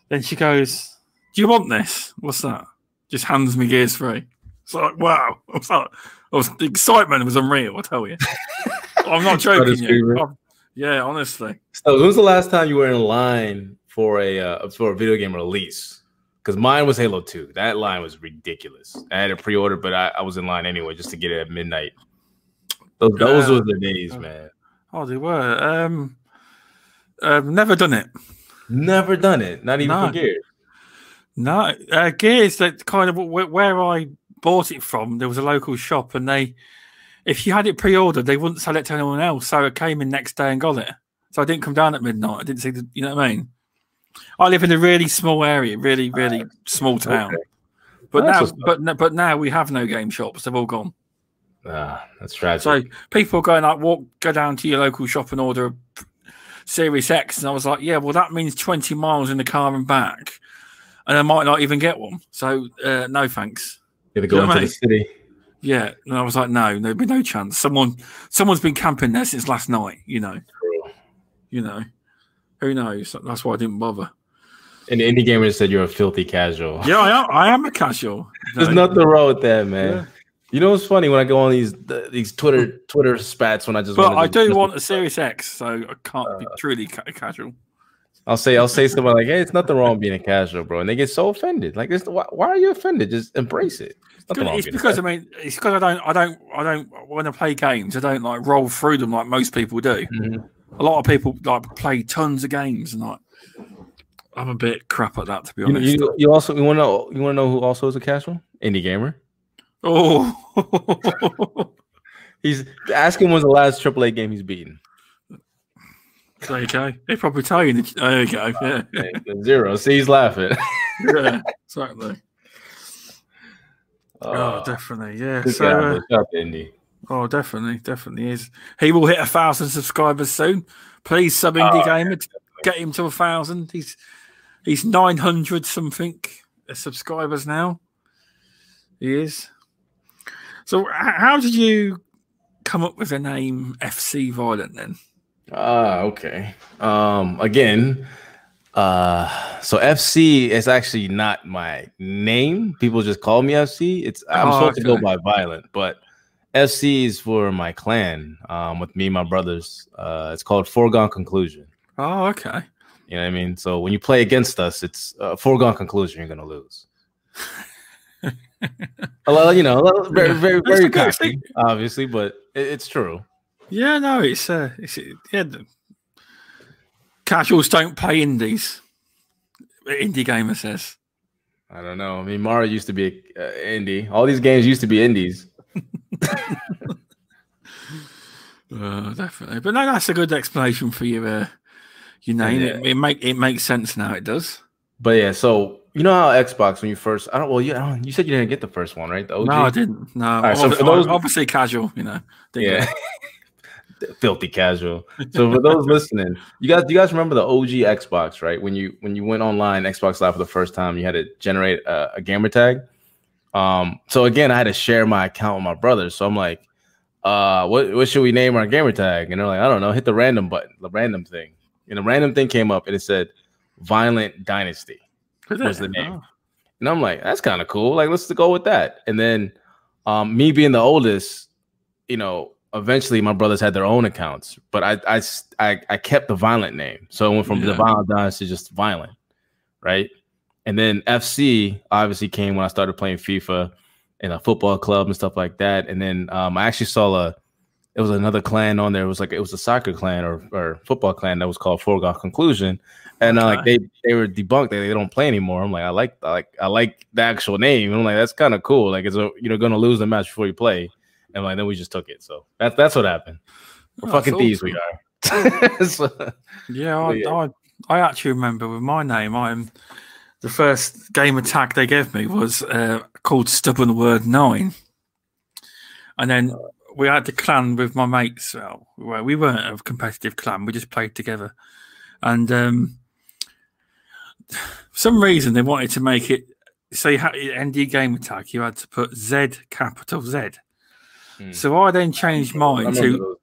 Then she goes, "Do you want this? What's that?" Just hands me Gears Three. It's like wow! I was like, I was, the excitement was unreal. I tell you, I'm not joking. You. yeah, honestly. So, when was the last time you were in line for a uh, for a video game release? because mine was Halo 2. That line was ridiculous. I had a pre order, but I, I, was in line anyway just to get it at midnight. Those, those uh, were the days, man. Oh, they were. Um, uh, never done it. Never done it. Not even no. for Gears. No, uh, Gears. That kind of where I bought it from. There was a local shop, and they, if you had it pre-ordered, they wouldn't sell it to anyone else. So I came in next day and got it. So I didn't come down at midnight. I didn't see the. You know what I mean? I live in a really small area, really, really small town. Okay. But well, now, but but now we have no game shops. They've all gone. Ah, that's tragic. So people are going like, walk, go down to your local shop and order a Series X, and I was like, yeah, well, that means twenty miles in the car and back, and I might not even get one. So uh, no thanks. You go you into the city. Yeah, and I was like, no, there'd be no chance. Someone, someone's been camping there since last night. You know, you know. Who knows? That's why I didn't bother. And indie gamer said you're a filthy casual. Yeah, I am. I am a casual. There's no. nothing wrong with that, man. Yeah. You know what's funny when I go on these these Twitter Twitter spats when I just. But I do want a Series X, so I can't uh, be truly ca- casual. I'll say I'll say something like, "Hey, it's nothing wrong being a casual, bro," and they get so offended. Like, why, why, are you offended? Just embrace it. It's, it's because I mean, it's because I don't, I don't, I don't. When I play games, I don't like roll through them like most people do. Mm-hmm a lot of people like play tons of games and like I'm a bit crap at that to be honest. You, you, you also you want to know you want to know who also is a casual indie gamer. Oh, he's asking when's the last AAA game he's beaten. There you go. They probably tell you. There you go. Yeah. Zero. See, he's laughing. yeah, exactly. Oh, oh definitely. Yeah. So, uh, Indie. Oh, definitely, definitely is. He will hit a thousand subscribers soon. Please, sub indie oh, gamer, yeah, get him to a thousand. He's he's nine hundred something subscribers now. He is. So, how did you come up with the name FC Violent then? Ah, uh, okay. Um, again, uh, so FC is actually not my name. People just call me FC. It's I'm oh, supposed okay. to go by Violent, but FC is for my clan um, with me and my brothers. Uh, it's called Foregone Conclusion. Oh, okay. You know what I mean? So when you play against us, it's a foregone conclusion you're going to lose. a lot, you know, very, very, very cocky, obviously, but it, it's true. Yeah, no, it's uh, it's yeah. The casuals don't play indies. Indie gamer says. I don't know. I mean, Mario used to be uh, indie. All these games used to be indies. Uh, definitely, but no, that's a good explanation for your uh, your name. Yeah. It, it make it makes sense now. It does. But yeah, so you know how Xbox when you first I don't well you don't, you said you didn't get the first one right the OG? No, I didn't. No, right, so for those obviously casual, you know. Yeah. filthy casual. So for those listening, you guys, do you guys remember the OG Xbox, right? When you when you went online Xbox Live for the first time, you had to generate a, a gamer tag. Um, so again, I had to share my account with my brother. So I'm like, uh, what what should we name our gamer tag? And they're like, I don't know, hit the random button, the random thing. And a random thing came up and it said Violent Dynasty was the name. Oh. And I'm like, that's kind of cool. Like, let's go with that. And then um, me being the oldest, you know, eventually my brothers had their own accounts, but I I I, I kept the violent name. So it went from yeah. the violent dynasty to just violent, right? And then FC obviously came when I started playing FIFA in a football club and stuff like that. And then um, I actually saw a it was another clan on there. It was like it was a soccer clan or, or football clan that was called Foregone Conclusion, and uh, like they they were debunked. They, they don't play anymore. I'm like I like I like I like the actual name. I'm like that's kind of cool. Like it's a, you're gonna lose the match before you play, and like then we just took it. So that's that's what happened. We're oh, fucking thieves. We are. so, yeah, I, yeah, I I actually remember with my name. I'm the first gamer tag they gave me was uh, called Stubborn Word Nine, and then we had the clan with my mates. Well, we weren't a competitive clan; we just played together, and um, for some reason they wanted to make it. So you had to end your gamer tag, you had to put Z capital Z. Hmm. So I then changed mine to.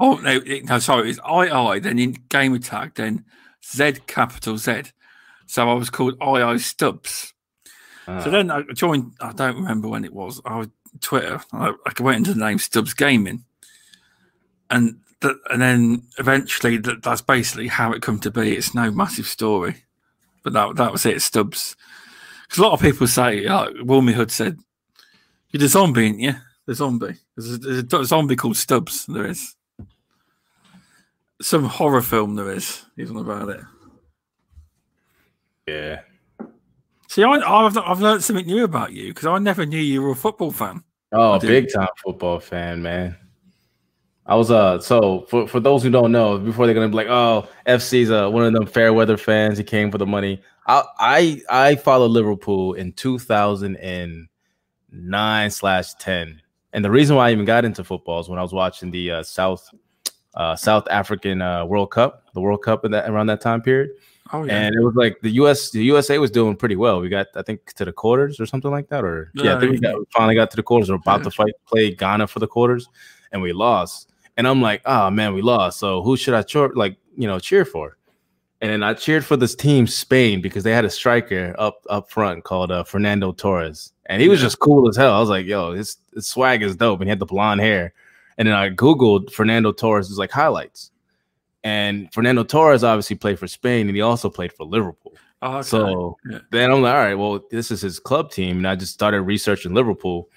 oh no, no, sorry, it's I I. Then in gamer tag, then Z capital Z. So I was called I I Stubbs. Ah. So then I joined. I don't remember when it was. I was Twitter. I, I went into the name Stubbs Gaming, and that, and then eventually that, that's basically how it come to be. It's no massive story, but that that was it. Stubbs. Because a lot of people say, like Wilmy Hood said, "You're the zombie, ain't you? The zombie. There's a, there's a zombie called Stubbs. There is some horror film. There is even about it. Yeah. See, I, have I've learned something new about you because I never knew you were a football fan. Oh, big time football fan, man. I was uh so for, for those who don't know, before they're gonna be like, oh, FC's uh one of them fair weather fans. He came for the money. I I I followed Liverpool in 2009 slash 10, and the reason why I even got into football is when I was watching the uh, South uh, South African uh, World Cup, the World Cup in that around that time period. Oh, yeah. And it was like the US, the USA was doing pretty well. We got, I think, to the quarters or something like that. Or yeah, yeah I think we, got, we finally got to the quarters. We're about yeah. to fight, play Ghana for the quarters, and we lost. And I'm like, oh man, we lost. So who should I cheer, like, you know, cheer for? And then I cheered for this team, Spain, because they had a striker up up front called uh, Fernando Torres, and he was just cool as hell. I was like, yo, his, his swag is dope, and he had the blonde hair. And then I googled Fernando Torres' like highlights and Fernando Torres obviously played for Spain, and he also played for Liverpool. Oh, okay. So yeah. then I'm like, all right, well, this is his club team, and I just started researching Liverpool,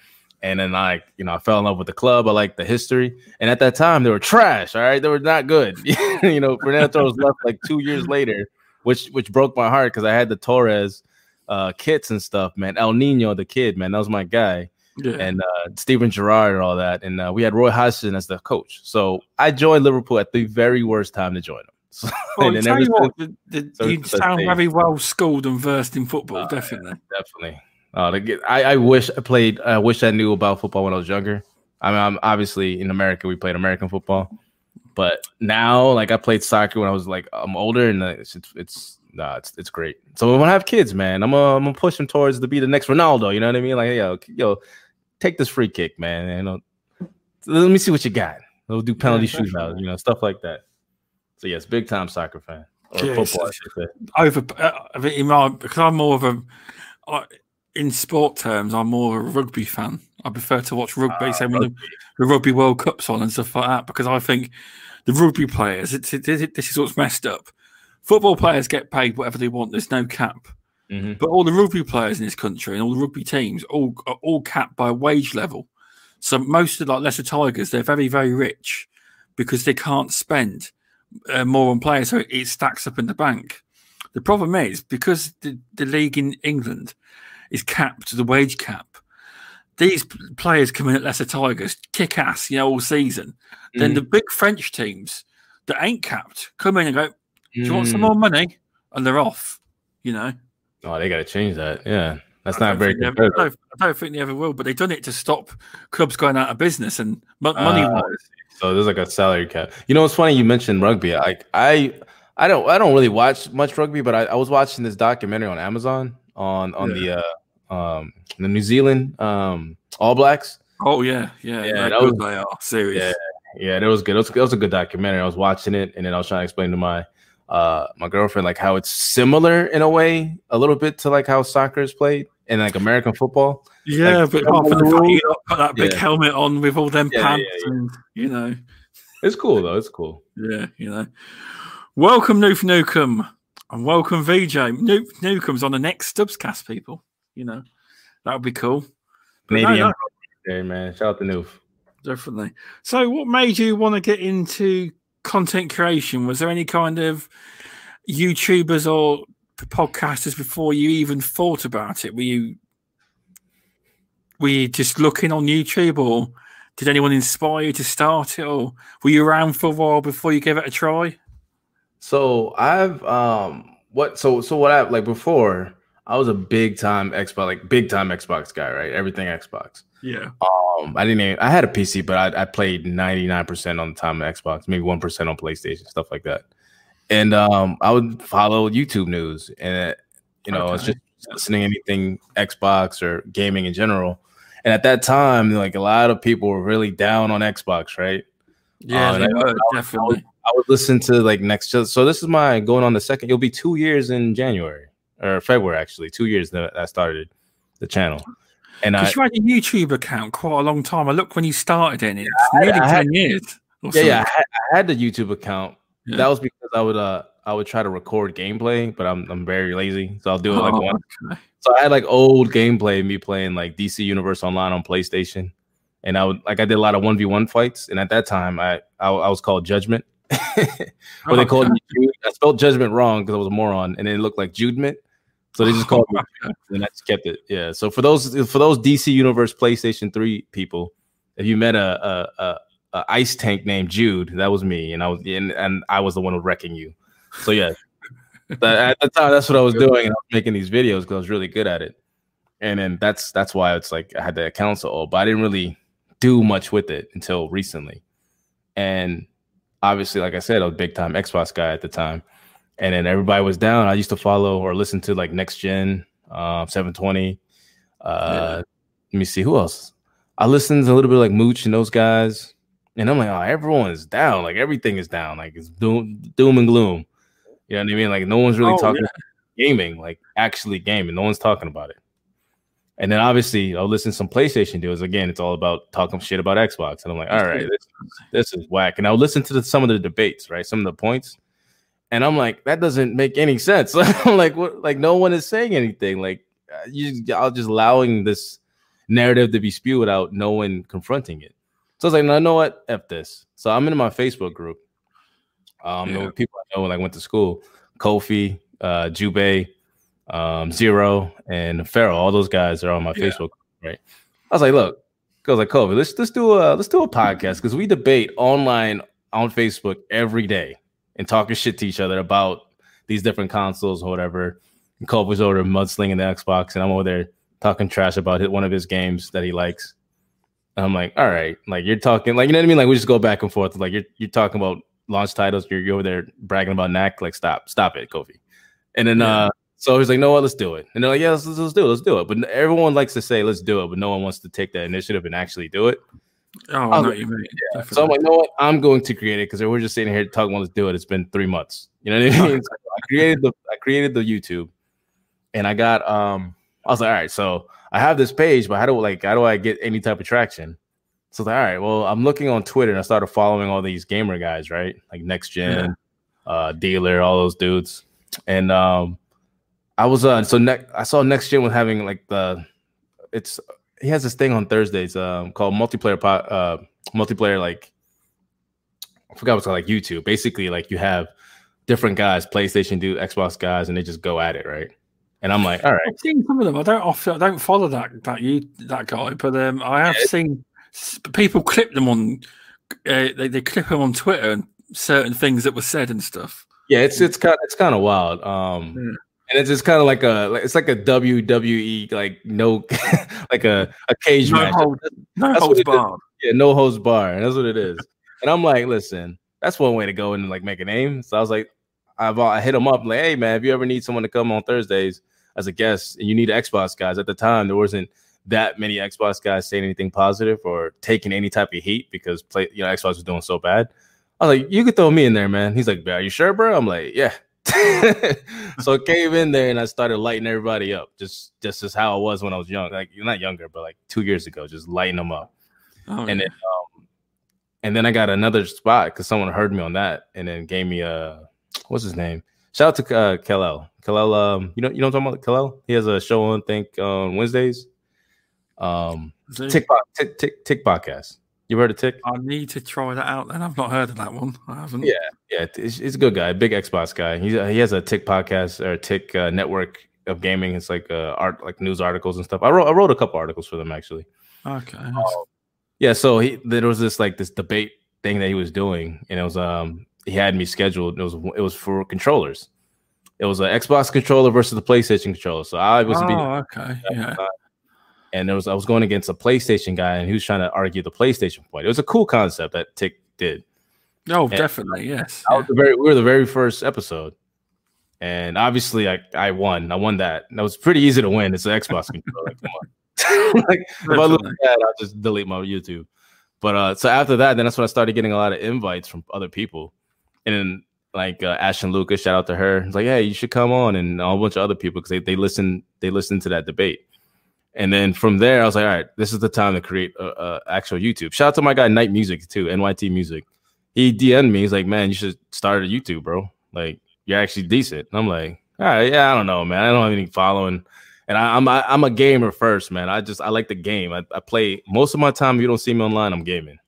and then I, you know, I fell in love with the club. I like the history, and at that time they were trash. All right, they were not good. you know, Fernando Torres left like two years later, which which broke my heart because I had the Torres uh, kits and stuff. Man, El Nino, the kid, man, that was my guy yeah. and uh, Steven Gerrard and all that. And uh, we had Roy Hodgson as the coach. So I joined Liverpool at the very worst time to join them. So, well, and tell you what, the, the, so you sound very well schooled and versed in football, uh, definitely. Definitely. Uh, I, I wish I played. I wish I knew about football when I was younger. I mean, I'm obviously in America. We played American football, but now, like, I played soccer when I was like I'm older, and it's it's, it's nah, it's it's great. So when I have kids, man, I'm gonna, I'm gonna push them towards to be the next Ronaldo. You know what I mean? Like, yo, yo, take this free kick, man. You know, let me see what you got. We'll do penalty yeah, shootouts, you know, stuff like that. So yes, big time soccer fan or yes, football. Over, uh, in my, because I'm more of a, uh, in sport terms, I'm more of a rugby fan. I prefer to watch rugby. Uh, so when the, the, Rugby World Cup's on and stuff like that, because I think the rugby players, it's, it, it, this is what's messed up. Football players get paid whatever they want. There's no cap. Mm-hmm. But all the rugby players in this country and all the rugby teams all are all capped by wage level. So most of like Leicester Tigers, they're very very rich because they can't spend uh, more on players, so it stacks up in the bank. The problem is because the, the league in England is capped to the wage cap. These players come in at Leicester Tigers, kick ass, you know, all season. Mm. Then the big French teams that ain't capped come in and go, "Do you want some mm. more money?" And they're off. You know. Oh, they got to change that. Yeah, that's not very good. I, don't, I don't think they ever will, but they've done it to stop clubs going out of business and money uh, So there's like a salary cap. You know, it's funny you mentioned rugby. I I I don't I don't really watch much rugby, but I, I was watching this documentary on Amazon on on yeah. the uh um the New Zealand um All Blacks. Oh yeah, yeah, yeah. That was, they are serious. Yeah, yeah, that was good. It was, it was a good documentary. I was watching it, and then I was trying to explain to my uh my girlfriend like how it's similar in a way, a little bit to like how soccer is played and like American football. Yeah, like, but of the you know, put that big yeah. helmet on with all them yeah, pants, yeah, and you know, it's cool though. It's cool. Yeah, you know. Welcome, Noof Nukem, and welcome, VJ. Noof Nukem's on the next Stubbscast, people. You know, that would be cool. Canadian, no, no. man. Shout out to Noof. Definitely. So, what made you want to get into content creation? Was there any kind of YouTubers or podcasters before you even thought about it? Were you were you just looking on YouTube, or did anyone inspire you to start it, or were you around for a while before you gave it a try? So I've um what so so what I like before I was a big time Xbox like big time Xbox guy, right? Everything Xbox. Yeah. Um, I didn't. Even, I had a PC, but I, I played ninety nine percent on the time Xbox, maybe one percent on PlayStation, stuff like that. And um, I would follow YouTube news, and you know, okay. I was just listening anything Xbox or gaming in general. And at that time, like a lot of people were really down on Xbox, right? Yeah, um, were, I, definitely. I would, I would listen to like next. So this is my going on the second. It'll be two years in January or February, actually. Two years that I started the channel. And I, you had a YouTube account quite a long time. I look when you started in it, it's yeah, nearly I, I 10 had, years. Yeah, yeah. I had, I had, the YouTube account. Yeah. That was because I would uh I would try to record gameplay, but I'm I'm very lazy. So I'll do it like oh, one. Okay. So I had like old gameplay, me playing like DC Universe Online on PlayStation. And I would like I did a lot of 1v1 fights. And at that time I I, I was called Judgment. but oh, they called me Jude. I spelled judgment wrong because I was a moron, and it looked like Judement. So they just called me, and I just kept it. Yeah. So for those for those DC Universe PlayStation Three people, if you met a a, a, a ice tank named Jude, that was me, and I was and, and I was the one wrecking you. So yeah, at the time that's what I was doing, and I was making these videos because I was really good at it. And then that's that's why it's like I had the account so old, but I didn't really do much with it until recently. And obviously, like I said, I was a big time Xbox guy at the time and then everybody was down. I used to follow or listen to like Next Gen, uh, 720. Uh, yeah. Let me see who else. I listened to a little bit like Mooch and those guys, and I'm like, oh, everyone is down. Like everything is down. Like it's doom, doom and gloom. You know what I mean? Like no one's really oh, talking yeah. gaming, like actually gaming. No one's talking about it. And then obviously I'll listen to some PlayStation deals. Again, it's all about talking shit about Xbox. And I'm like, all right, this, this is whack. And I'll listen to the, some of the debates, right? Some of the points. And I'm like, that doesn't make any sense. I'm like, what? Like, no one is saying anything. Like, uh, you, y'all just allowing this narrative to be spewed out, no one confronting it. So I was like, no, you know what? F this. So I'm in my Facebook group. Um, yeah. people I know when I went to school, Kofi, uh, Jube, um, Zero, and Pharaoh. All those guys are on my yeah. Facebook, right? I was like, look, I was like, Kofi, let's let's do a let's do a podcast because we debate online on Facebook every day and talking shit to each other about these different consoles or whatever. And Cole was over mudslinging the Xbox, and I'm over there talking trash about one of his games that he likes. And I'm like, all right, like you're talking, like you know what I mean? Like we just go back and forth. Like you're you're talking about launch titles. You're, you're over there bragging about Knack. Like stop, stop it, Kofi. And then yeah. uh, so he's like, no, what? Let's do it. And they're like, yeah, let's, let's do it. Let's do it. But everyone likes to say, let's do it, but no one wants to take that initiative and actually do it. Oh, I know you mean. Yeah. So I'm like, you know what? I'm going to create it because we're just sitting here talking. Well, let's do it. It's been three months. You know what I mean? so I created the I created the YouTube, and I got um. I was like, all right, so I have this page, but how do like how do I get any type of traction? So like, all right, well, I'm looking on Twitter and I started following all these gamer guys, right? Like Next Gen, yeah. uh, Dealer, all those dudes, and um, I was uh, so ne- I saw Next Gen was having like the it's he has this thing on Thursdays um, called multiplayer uh, multiplayer like I forgot what's called like YouTube. Basically, like you have different guys, PlayStation do Xbox guys, and they just go at it, right? And I'm like, all right. I've seen some of them. I don't often, I don't follow that that you that guy, but um, I have yeah. seen people clip them on. Uh, they they clip them on Twitter and certain things that were said and stuff. Yeah, it's it's kind it's kind of wild. Um, yeah and it's just kind of like a it's like a WWE like no like a a cage no match. Hold, no holds bar. Yeah, no holds bar. That's what it is. and I'm like, listen, that's one way to go and like make a name. So I was like, I've I hit him up like, hey man, if you ever need someone to come on Thursdays as a guest and you need Xbox guys, at the time there wasn't that many Xbox guys saying anything positive or taking any type of heat because play, you know, Xbox was doing so bad. I was like, you could throw me in there, man. He's like, are you sure, bro? I'm like, yeah. so I came in there and I started lighting everybody up, just just as how I was when I was young, like you're not younger, but like two years ago, just lighting them up. Oh, and yeah. then, um, and then I got another spot because someone heard me on that, and then gave me a what's his name? Shout out to uh, Kalel. Kalel, um, you know, you know what I'm talking about? Kalel. He has a show on, think, on Wednesdays. Um, TikTok, tick, tick, tick podcast. You heard of Tick? I need to try that out. Then I've not heard of that one. I haven't. Yeah, yeah, he's, a good guy, big Xbox guy. He's he has a Tick podcast or a Tick uh, network of gaming. It's like uh, art, like news articles and stuff. I wrote I wrote a couple articles for them actually. Okay. Um, yeah, so he there was this like this debate thing that he was doing, and it was um he had me scheduled. It was it was for controllers. It was an Xbox controller versus the PlayStation controller. So I was. Oh, okay. Yeah and there was I was going against a PlayStation guy, and he was trying to argue the PlayStation point. It was a cool concept that Tick did. Oh, and definitely, yes. Yeah. Very, we were the very first episode, and obviously, I I won. I won that. And that was pretty easy to win. It's an Xbox controller. Like, come on. like if I look at that, I'll just delete my YouTube. But uh, so after that, then that's when I started getting a lot of invites from other people, and then like uh, Ashton Lucas, shout out to her. It's like, hey, you should come on, and a whole bunch of other people because they they listen they listen to that debate. And then from there, I was like, all right, this is the time to create a, a actual YouTube. Shout out to my guy Night Music too, NYT Music. He DM'd me. He's like, man, you should start a YouTube, bro. Like, you're actually decent. And I'm like, all right, yeah, I don't know, man. I don't have any following. And I, am I, am a gamer first, man. I just I like the game. I, I play most of my time. If you don't see me online, I'm gaming.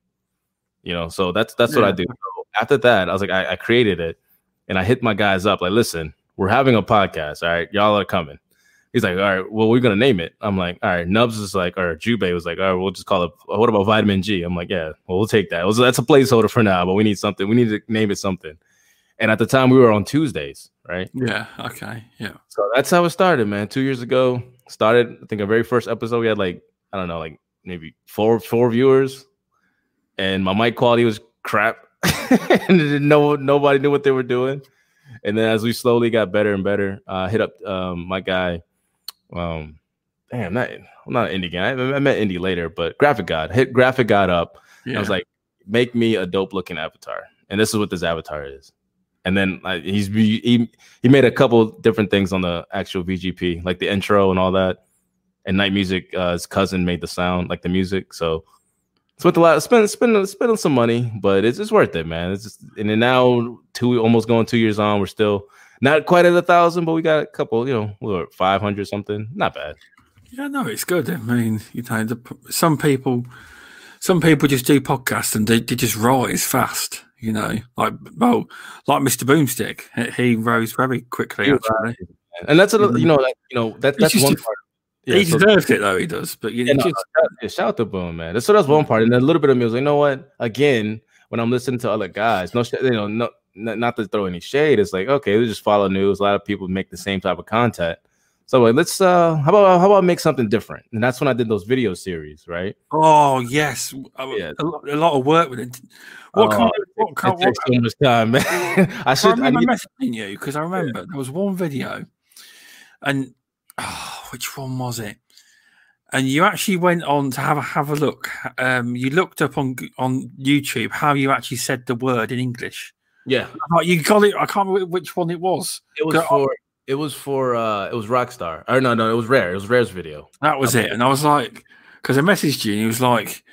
You know, so that's that's yeah. what I do. So after that, I was like, I, I created it, and I hit my guys up like, listen, we're having a podcast. All right, y'all are coming. He's like, all right, well, we're gonna name it. I'm like, all right. Nubs is like, or Jubei was like, all right, we'll just call it. What about Vitamin G? I'm like, yeah, well, we'll take that. Was, that's a placeholder for now, but we need something. We need to name it something. And at the time, we were on Tuesdays, right? Yeah. Okay. Yeah. So that's how it started, man. Two years ago, started. I think our very first episode, we had like, I don't know, like maybe four four viewers, and my mic quality was crap, and no nobody knew what they were doing. And then as we slowly got better and better, I uh, hit up um, my guy um, damn, not I'm not an indie guy. I, I met indie later, but Graphic God hit Graphic God up. Yeah. I was like, make me a dope looking avatar, and this is what this avatar is. And then like, he's he he made a couple different things on the actual VGP, like the intro and all that. And Night Music, uh, his cousin made the sound, like the music. So spent a lot, spend spending spending some money, but it's it's worth it, man. It's just, and then now two almost going two years on, we're still not quite at a thousand, but we got a couple, you know, what, 500 something. Not bad. Yeah, no, it's good. I mean, you know, the, some people, some people just do podcasts and they, they just rise fast. You know, like well, like Mr. Boomstick, he rose very quickly. Yeah, actually, and that's a you mm-hmm. know, like, you know that that's one part. Yeah, he so, deserves it though. He does, but you know, just, yeah, shout out to Boom, man. So that's one part, and then a little bit of like, you know what? Again, when I'm listening to other guys, no, you know, no, not to throw any shade, it's like okay, we just follow news. A lot of people make the same type of content. So like, let's uh, how about how about make something different? And that's when I did those video series, right? Oh yes, yeah. a, lot, a lot of work with it. What uh, kind? Of, what kind? It, takes so much time, man. I should. I remember I messaging you because I remember yeah. there was one video, and oh, which one was it? And you actually went on to have a have a look. Um, you looked up on on YouTube how you actually said the word in English. Yeah, like you got it. I can't remember which one it was. It was for. I, it was for. uh It was Rockstar. Or no, no, it was Rare. It was Rare's video. That was it. And I was like, because I messaged you, and he was like,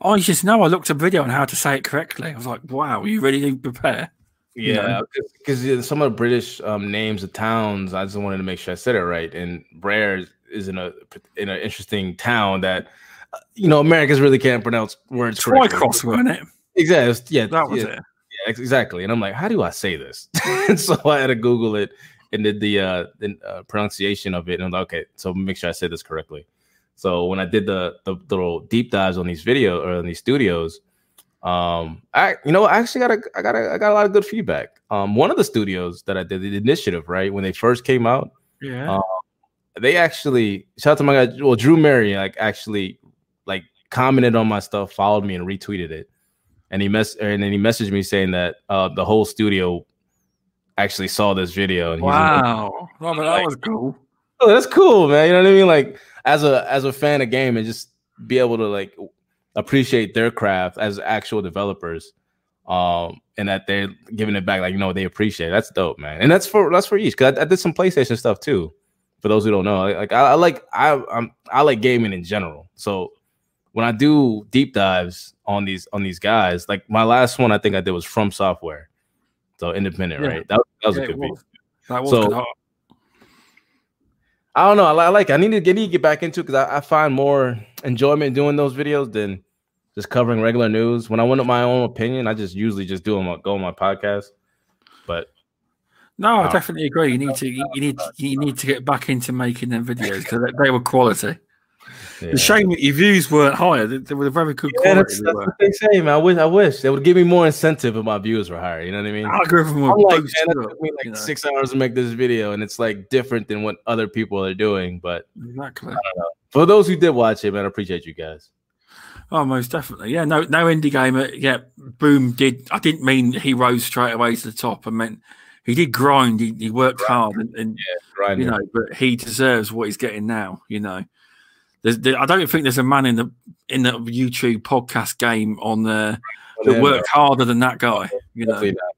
"Oh, you just know I looked a video on how to say it correctly." I was like, "Wow, you really didn't prepare." Yeah, because you know? some of the British um, names of towns, I just wanted to make sure I said it right. And Rare is in a in an interesting town that uh, you know Americans really can't pronounce words. Twycross, wasn't it? Exactly. Yeah, that was yeah. it exactly. And I'm like, how do I say this? so I had to Google it and did the uh, the uh, pronunciation of it. And I'm like, okay, so make sure I said this correctly. So when I did the, the, the little deep dives on these video or on these studios, um, I you know I actually got a I got a I got a lot of good feedback. Um, one of the studios that I did the initiative right when they first came out, yeah, um, they actually shout out to my guy. Well, Drew Murray like actually like commented on my stuff, followed me, and retweeted it and he mess and then he messaged me saying that uh, the whole studio actually saw this video. And wow, oh, that like, was cool. Oh, that's cool, man. You know what I mean? Like as a as a fan of game and just be able to like appreciate their craft as actual developers um and that they're giving it back like you know they appreciate it. that's dope man and that's for that's for each because I, I, did some playstation stuff too for those who don't know like i, I like i I'm, i like gaming in general so when i do deep dives on these on these guys like my last one i think i did was FromSoftware so independent yeah. right that, that was yeah, a good was so. I don't know. I, like. I need to get, need to get back into because I, I, find more enjoyment doing those videos than just covering regular news. When I want my own opinion, I just usually just do them go on my podcast. But no, I definitely agree. You need to you need you need to get back into making them videos because they were quality. Yeah. The shame that your views weren't higher. They, they were very good quality. That's, that's what they say, man. I wish I wish they would give me more incentive if my views were higher. You know what I mean? Algorithm would like, man, it took me like you know? six hours to make this video, and it's like different than what other people are doing. But exactly. For those who did watch it, man, I appreciate you guys. Oh, most definitely. Yeah, no, no indie gamer. Yeah, Boom did. I didn't mean he rose straight away to the top. I meant he did grind. He, he worked hard, and, and yeah, you know, but he deserves what he's getting now. You know, there, I don't think there's a man in the in the YouTube podcast game on the that worked harder than that guy. You Definitely know, not.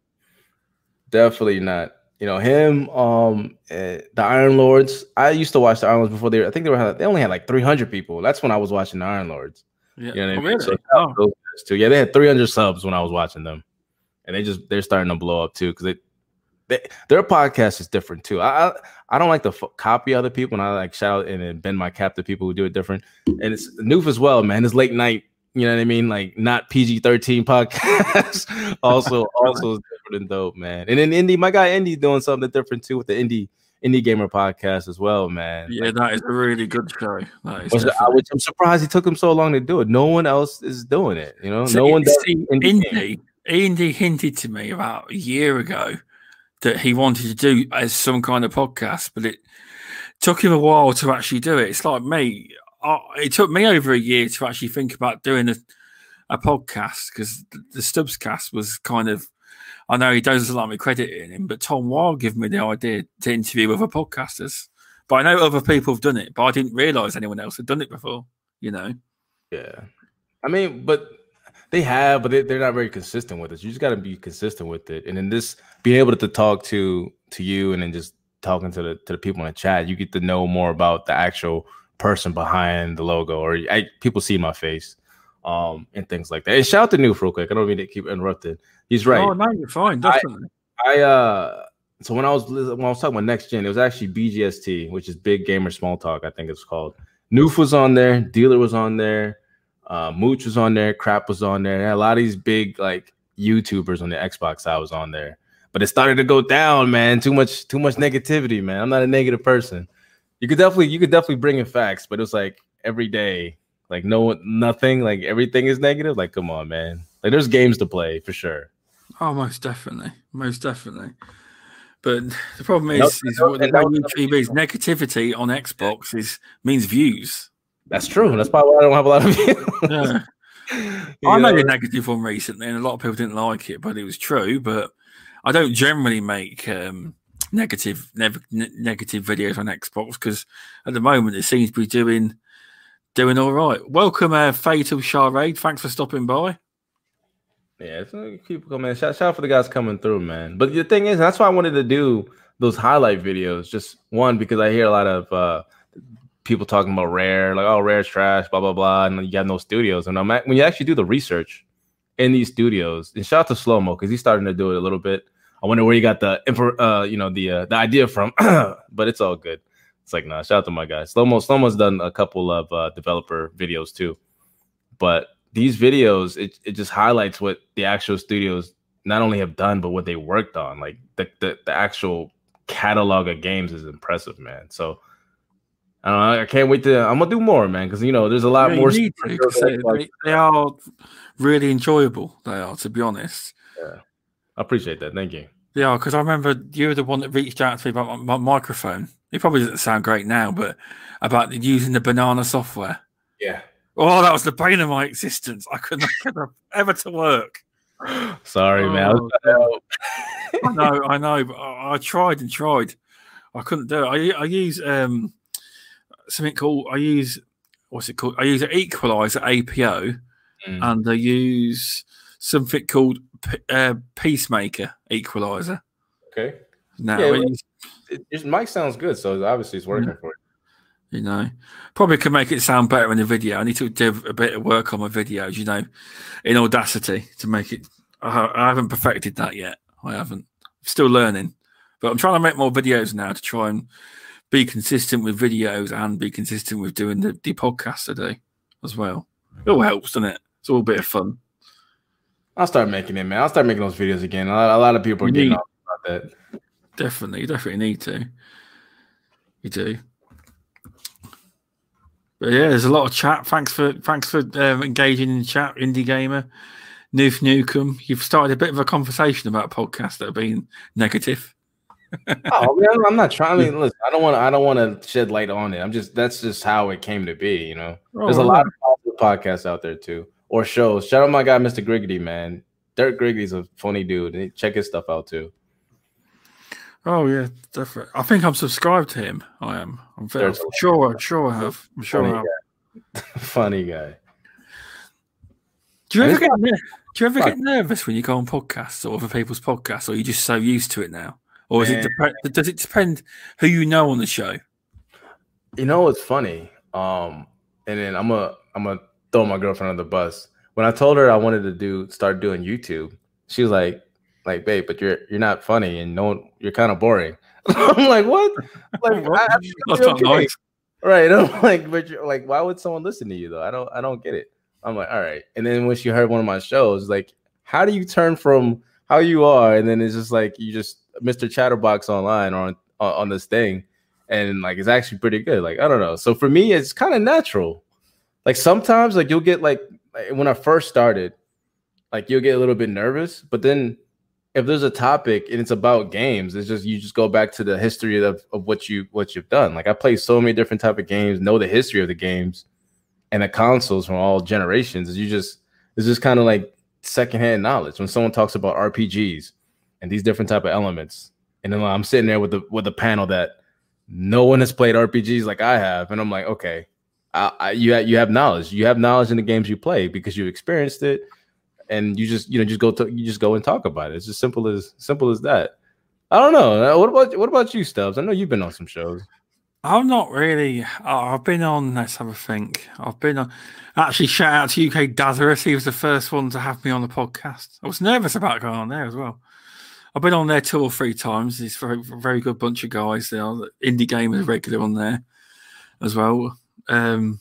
Definitely not. You know him, um, uh, the Iron Lords. I used to watch the Iron Lords before they. I think they were they only had like 300 people. That's when I was watching the Iron Lords. Yeah, you know oh, really? so, oh. too. Yeah, they had 300 subs when I was watching them, and they just they're starting to blow up too because they, their podcast is different too. I I, I don't like to f- copy other people, and I like shout out and, and bend my cap to people who do it different. And it's Noof as well, man. It's late night. You know what I mean? Like not PG thirteen podcast. also, also different and dope, man. And then Indie, my guy Indie doing something different too with the Indie Indie Gamer podcast as well, man. Yeah, like, that is a really good show. That is which I'm surprised he took him so long to do it. No one else is doing it. You know, no one does. Indie, Indie hinted to me about a year ago that he wanted to do as some kind of podcast, but it took him a while to actually do it. It's like me. I, it took me over a year to actually think about doing a, a podcast because the, the Stubbs cast was kind of I know he doesn't like me crediting him, but Tom Wild gave me the idea to interview other podcasters. But I know other people have done it, but I didn't realize anyone else had done it before. You know? Yeah. I mean, but they have, but they, are not very consistent with it. You just got to be consistent with it, and then this being able to talk to to you, and then just talking to the to the people in the chat, you get to know more about the actual person behind the logo, or I, people see my face, um, and things like that. And shout out to Noof real quick. I don't mean to keep interrupting. He's right. Oh no, you're fine. Definitely. I, I uh so when I was when I was talking about next gen, it was actually BGST, which is Big Gamer Small Talk, I think it's called. Noof was on there, Dealer was on there, uh, Mooch was on there, Crap was on there. a lot of these big like YouTubers on the Xbox side was on there. But it started to go down, man. Too much, too much negativity, man. I'm not a negative person. You could definitely, you could definitely bring in facts, but it was like every day, like no, nothing, like everything is negative. Like, come on, man. Like, there's games to play for sure. Oh, most definitely, most definitely. But the problem is, nope. is what the YouTube is negativity on Xbox is means views. That's true. That's probably why I don't have a lot of views. yeah. I made a negative one recently, and a lot of people didn't like it, but it was true. But I don't generally make um, negative ne- negative videos on Xbox because at the moment it seems to be doing doing all right. Welcome, uh, Fatal Charade. Thanks for stopping by. Yeah, people coming. Shout, shout out for the guys coming through, man. But the thing is, that's why I wanted to do those highlight videos. Just one because I hear a lot of uh, people talking about rare, like oh, rare's trash, blah blah blah, and you got no studios. And I'm at, when you actually do the research in these studios, and shout out to Slow Mo because he's starting to do it a little bit. I wonder where you got the info, uh, you know, the uh, the idea from, but it's all good. It's like nah, shout out to my guy. Slow Mo. Slow Mo's done a couple of uh, developer videos too, but these videos it, it just highlights what the actual studios not only have done but what they worked on like the, the, the actual catalog of games is impressive man so I don't know. I can't wait to. I'm gonna do more, man, because you know there's a lot yeah, more. To, they, they, are really enjoyable. They are, to be honest. Yeah, I appreciate that. Thank you. Yeah, because I remember you were the one that reached out to me about my, my, microphone. It probably doesn't sound great now, but about using the banana software. Yeah. Oh, that was the bane of my existence. I couldn't get it ever to work. Sorry, oh, man. I know, I know, but I, I, tried and tried. I couldn't do it. I, I use um, something called I use what's it called? I use an equalizer APO, mm. and I use something called uh, Peacemaker equalizer. Okay. Now yeah, it, it, mic sounds good, so obviously it's working yeah. for you. You know, probably could make it sound better in the video. I need to do a bit of work on my videos, you know, in Audacity to make it. I, I haven't perfected that yet. I haven't. Still learning, but I'm trying to make more videos now to try and be consistent with videos and be consistent with doing the, the podcast today as well. It all helps, doesn't it? It's all a bit of fun. I'll start making it, man. I'll start making those videos again. A lot, a lot of people are getting off about that. Definitely, you definitely need to. You do. But yeah, there's a lot of chat. Thanks for thanks for um, engaging in the chat, indie gamer, Noof Nukem. You've started a bit of a conversation about podcasts that have been negative. Oh man, I'm not trying. I mean, listen, I don't want to. I don't want to shed light on it. I'm just that's just how it came to be. You know, oh, there's a lot of podcasts out there too, or shows. Shout out my guy, Mr. Griggity, man. Dirk Griggity's a funny dude. Check his stuff out too. Oh yeah, definitely. I think I'm subscribed to him. I am. I'm very I'm sure. Sure, I have. I'm sure funny I have. Guy. funny guy. Do you ever get do you ever get nervous when you go on podcasts or other people's podcasts, or are you just so used to it now? Or is it dep- does it depend who you know on the show? You know what's funny? Um, and then I'm a I'm gonna throw my girlfriend on the bus. When I told her I wanted to do start doing YouTube, she was like, like, babe, but you're you're not funny and no one, you're kind of boring. I'm like, what? Like, I, okay. nice. right? I'm like, but you're like, why would someone listen to you though? I don't I don't get it. I'm like, all right. And then when she heard one of my shows, like, how do you turn from how you are, and then it's just like you just Mr. Chatterbox online on on this thing, and like it's actually pretty good. Like I don't know. So for me, it's kind of natural. Like sometimes, like you'll get like when I first started, like you'll get a little bit nervous, but then if there's a topic and it's about games, it's just you just go back to the history of, of what you what you've done. Like I play so many different type of games, know the history of the games and the consoles from all generations. You just it's just kind of like secondhand knowledge when someone talks about RPGs and these different type of elements. And then I'm sitting there with the with a panel that no one has played RPGs like I have, and I'm like, okay, I, I, you have, you have knowledge. You have knowledge in the games you play because you experienced it, and you just you know just go to you just go and talk about it. It's as simple as simple as that. I don't know. Uh, what about what about you, Stubbs? I know you've been on some shows. I'm not really. I've been on. Let's have a think. I've been on. Actually, shout out to UK Dazarus. He was the first one to have me on the podcast. I was nervous about going on there as well. I've been on there two or three times. It's a very, very good bunch of guys. They are indie gamers regular on there as well. Um,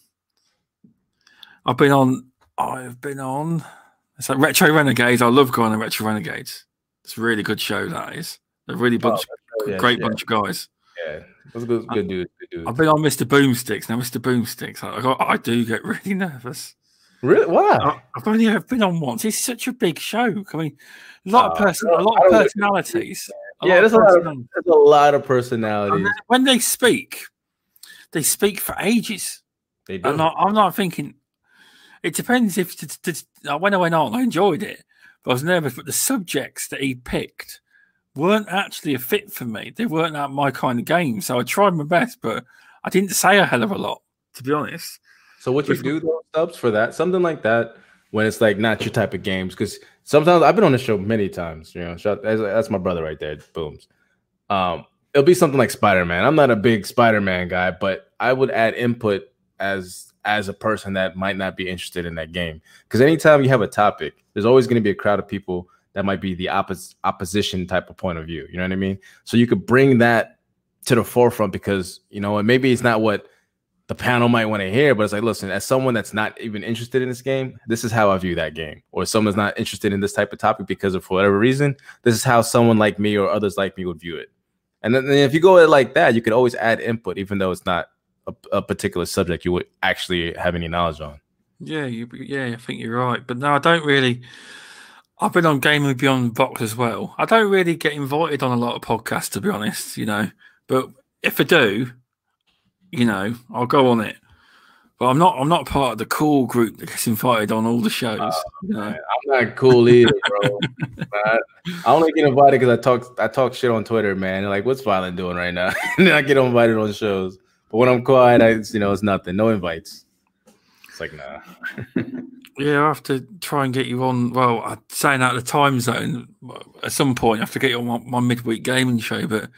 I've been on. I've been on. It's like Retro Renegades. I love going on Retro Renegades. It's a really good show. That is a really bunch, oh, yeah, great yeah. bunch of guys. Yeah, that's a good, good dude. Good dude. I've been on Mr. Boomsticks. Now, Mr. Boomsticks, I, I do get really nervous. Really? Why? I've only ever been on once. It's such a big show. I mean, a lot of ah. person, a lot of personalities. yeah, there's a, lot of, there's a lot of personalities. when they speak, they speak for ages. They do. I'm not, I'm not thinking. It depends if to, to, when I went on, I enjoyed it, but I was nervous. But the subjects that he picked weren't actually a fit for me. They weren't at my kind of game. So I tried my best, but I didn't say a hell of a lot, to be honest. So what you do though, subs for that, something like that, when it's like not your type of games, because sometimes I've been on the show many times. You know, that's my brother right there. Booms. Um, it'll be something like Spider Man. I'm not a big Spider Man guy, but I would add input as as a person that might not be interested in that game. Because anytime you have a topic, there's always going to be a crowd of people that might be the oppos- opposition type of point of view. You know what I mean? So you could bring that to the forefront because you know, and maybe it's not what the panel might want to hear, but it's like, listen, as someone that's not even interested in this game, this is how I view that game. Or someone's not interested in this type of topic because of for whatever reason, this is how someone like me or others like me would view it. And then if you go like that, you could always add input, even though it's not a, a, particular subject you would actually have any knowledge on. Yeah, you, yeah, I think you're right. But no, I don't really. I've been on Gaming Beyond Box as well. I don't really get invited on a lot of podcasts, to be honest, you know. But if I do, you know, I'll go on it. But I'm not. I'm not part of the cool group that gets invited on all the shows. Oh, you know? I'm not cool either, bro. I, I, only get invited because I talk. I talk shit on Twitter, man. They're like, what's Violent doing right now? and then I get invited on shows. But when I'm quiet, I you know it's nothing. No invites. It's like nah. yeah, I have to try and get you on. Well, I'm saying out of the time zone at some point. I have to get you on my, my midweek gaming show, but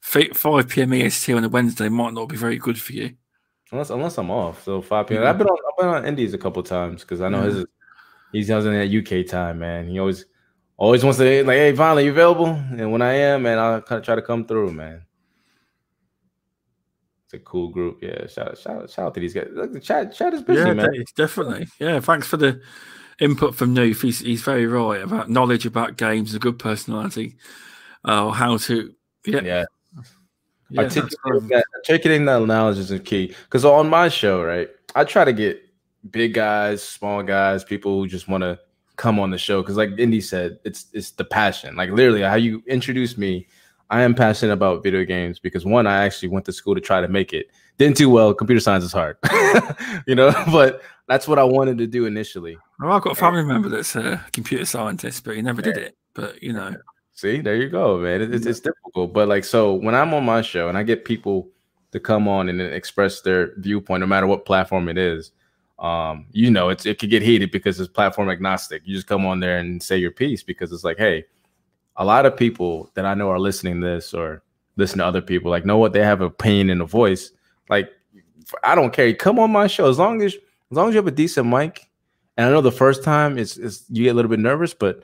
five PM EST on a Wednesday might not be very good for you. Unless unless I'm off, so five PM. Yeah. I've been on I've been on Indies a couple times because I know yeah. his he's in that UK time, man. He always always wants to like, hey, finally you available? And when I am, man, I'll kind of try to come through, man. A cool group. Yeah, shout out, shout out, shout out to these guys. Look, the chat, chat is busy, yeah, man. definitely. Yeah, thanks for the input from Noof. He's he's very right about knowledge about games, a good personality, uh, how to yeah. yeah. yeah Articulating, that, articulating that knowledge is key. Because on my show, right, I try to get big guys, small guys, people who just want to come on the show. Because like Indie said, it's it's the passion. Like literally, how you introduced me I am passionate about video games because one, I actually went to school to try to make it. Didn't do well. Computer science is hard, you know. But that's what I wanted to do initially. Well, I've got a family member that's a computer scientist, but he never did it. But you know, see, there you go, man. It, it's, it's difficult, but like, so when I'm on my show and I get people to come on and express their viewpoint, no matter what platform it is, um, you know, it's it could get heated because it's platform agnostic. You just come on there and say your piece because it's like, hey, a lot of people that I know are listening to this or listen to other people, like know what they have a pain in the voice. Like, I don't care. Come on my show as long as as long as you have a decent mic. And I know the first time it's, it's you get a little bit nervous, but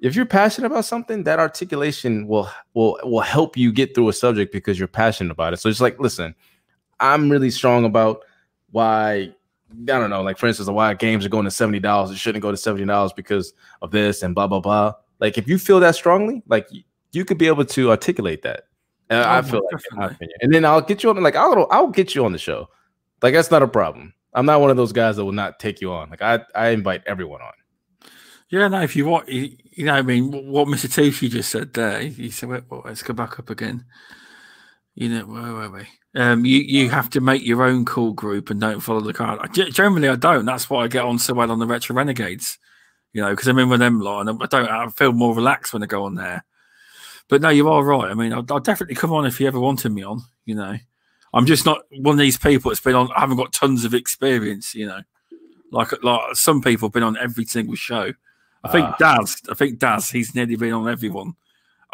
if you're passionate about something, that articulation will will will help you get through a subject because you're passionate about it. So it's like, listen, I'm really strong about why I don't know, like for instance, why games are going to seventy dollars. It shouldn't go to seventy dollars because of this and blah blah blah. Like if you feel that strongly, like you could be able to articulate that. And oh, I feel like, in my opinion. And then I'll get you on. Like I'll I'll get you on the show. Like that's not a problem. I'm not one of those guys that will not take you on. Like I I invite everyone on. Yeah, no. If you want, you, you know, I mean, what Mr. Tucci just said there. He said, wait, well, "Let's go back up again." You know, where were we? Um, you you have to make your own call group and don't follow the crowd. Generally, I don't. That's why I get on so well on the Retro Renegades you know, because I'm in with them lot, and I don't. I feel more relaxed when I go on there. But no, you are right. I mean, I'll, I'll, definitely come on if you ever wanted me on. You know, I'm just not one of these people that's been on. I haven't got tons of experience. You know, like like some people have been on every single show. I think uh, Daz. I think Daz. He's nearly been on everyone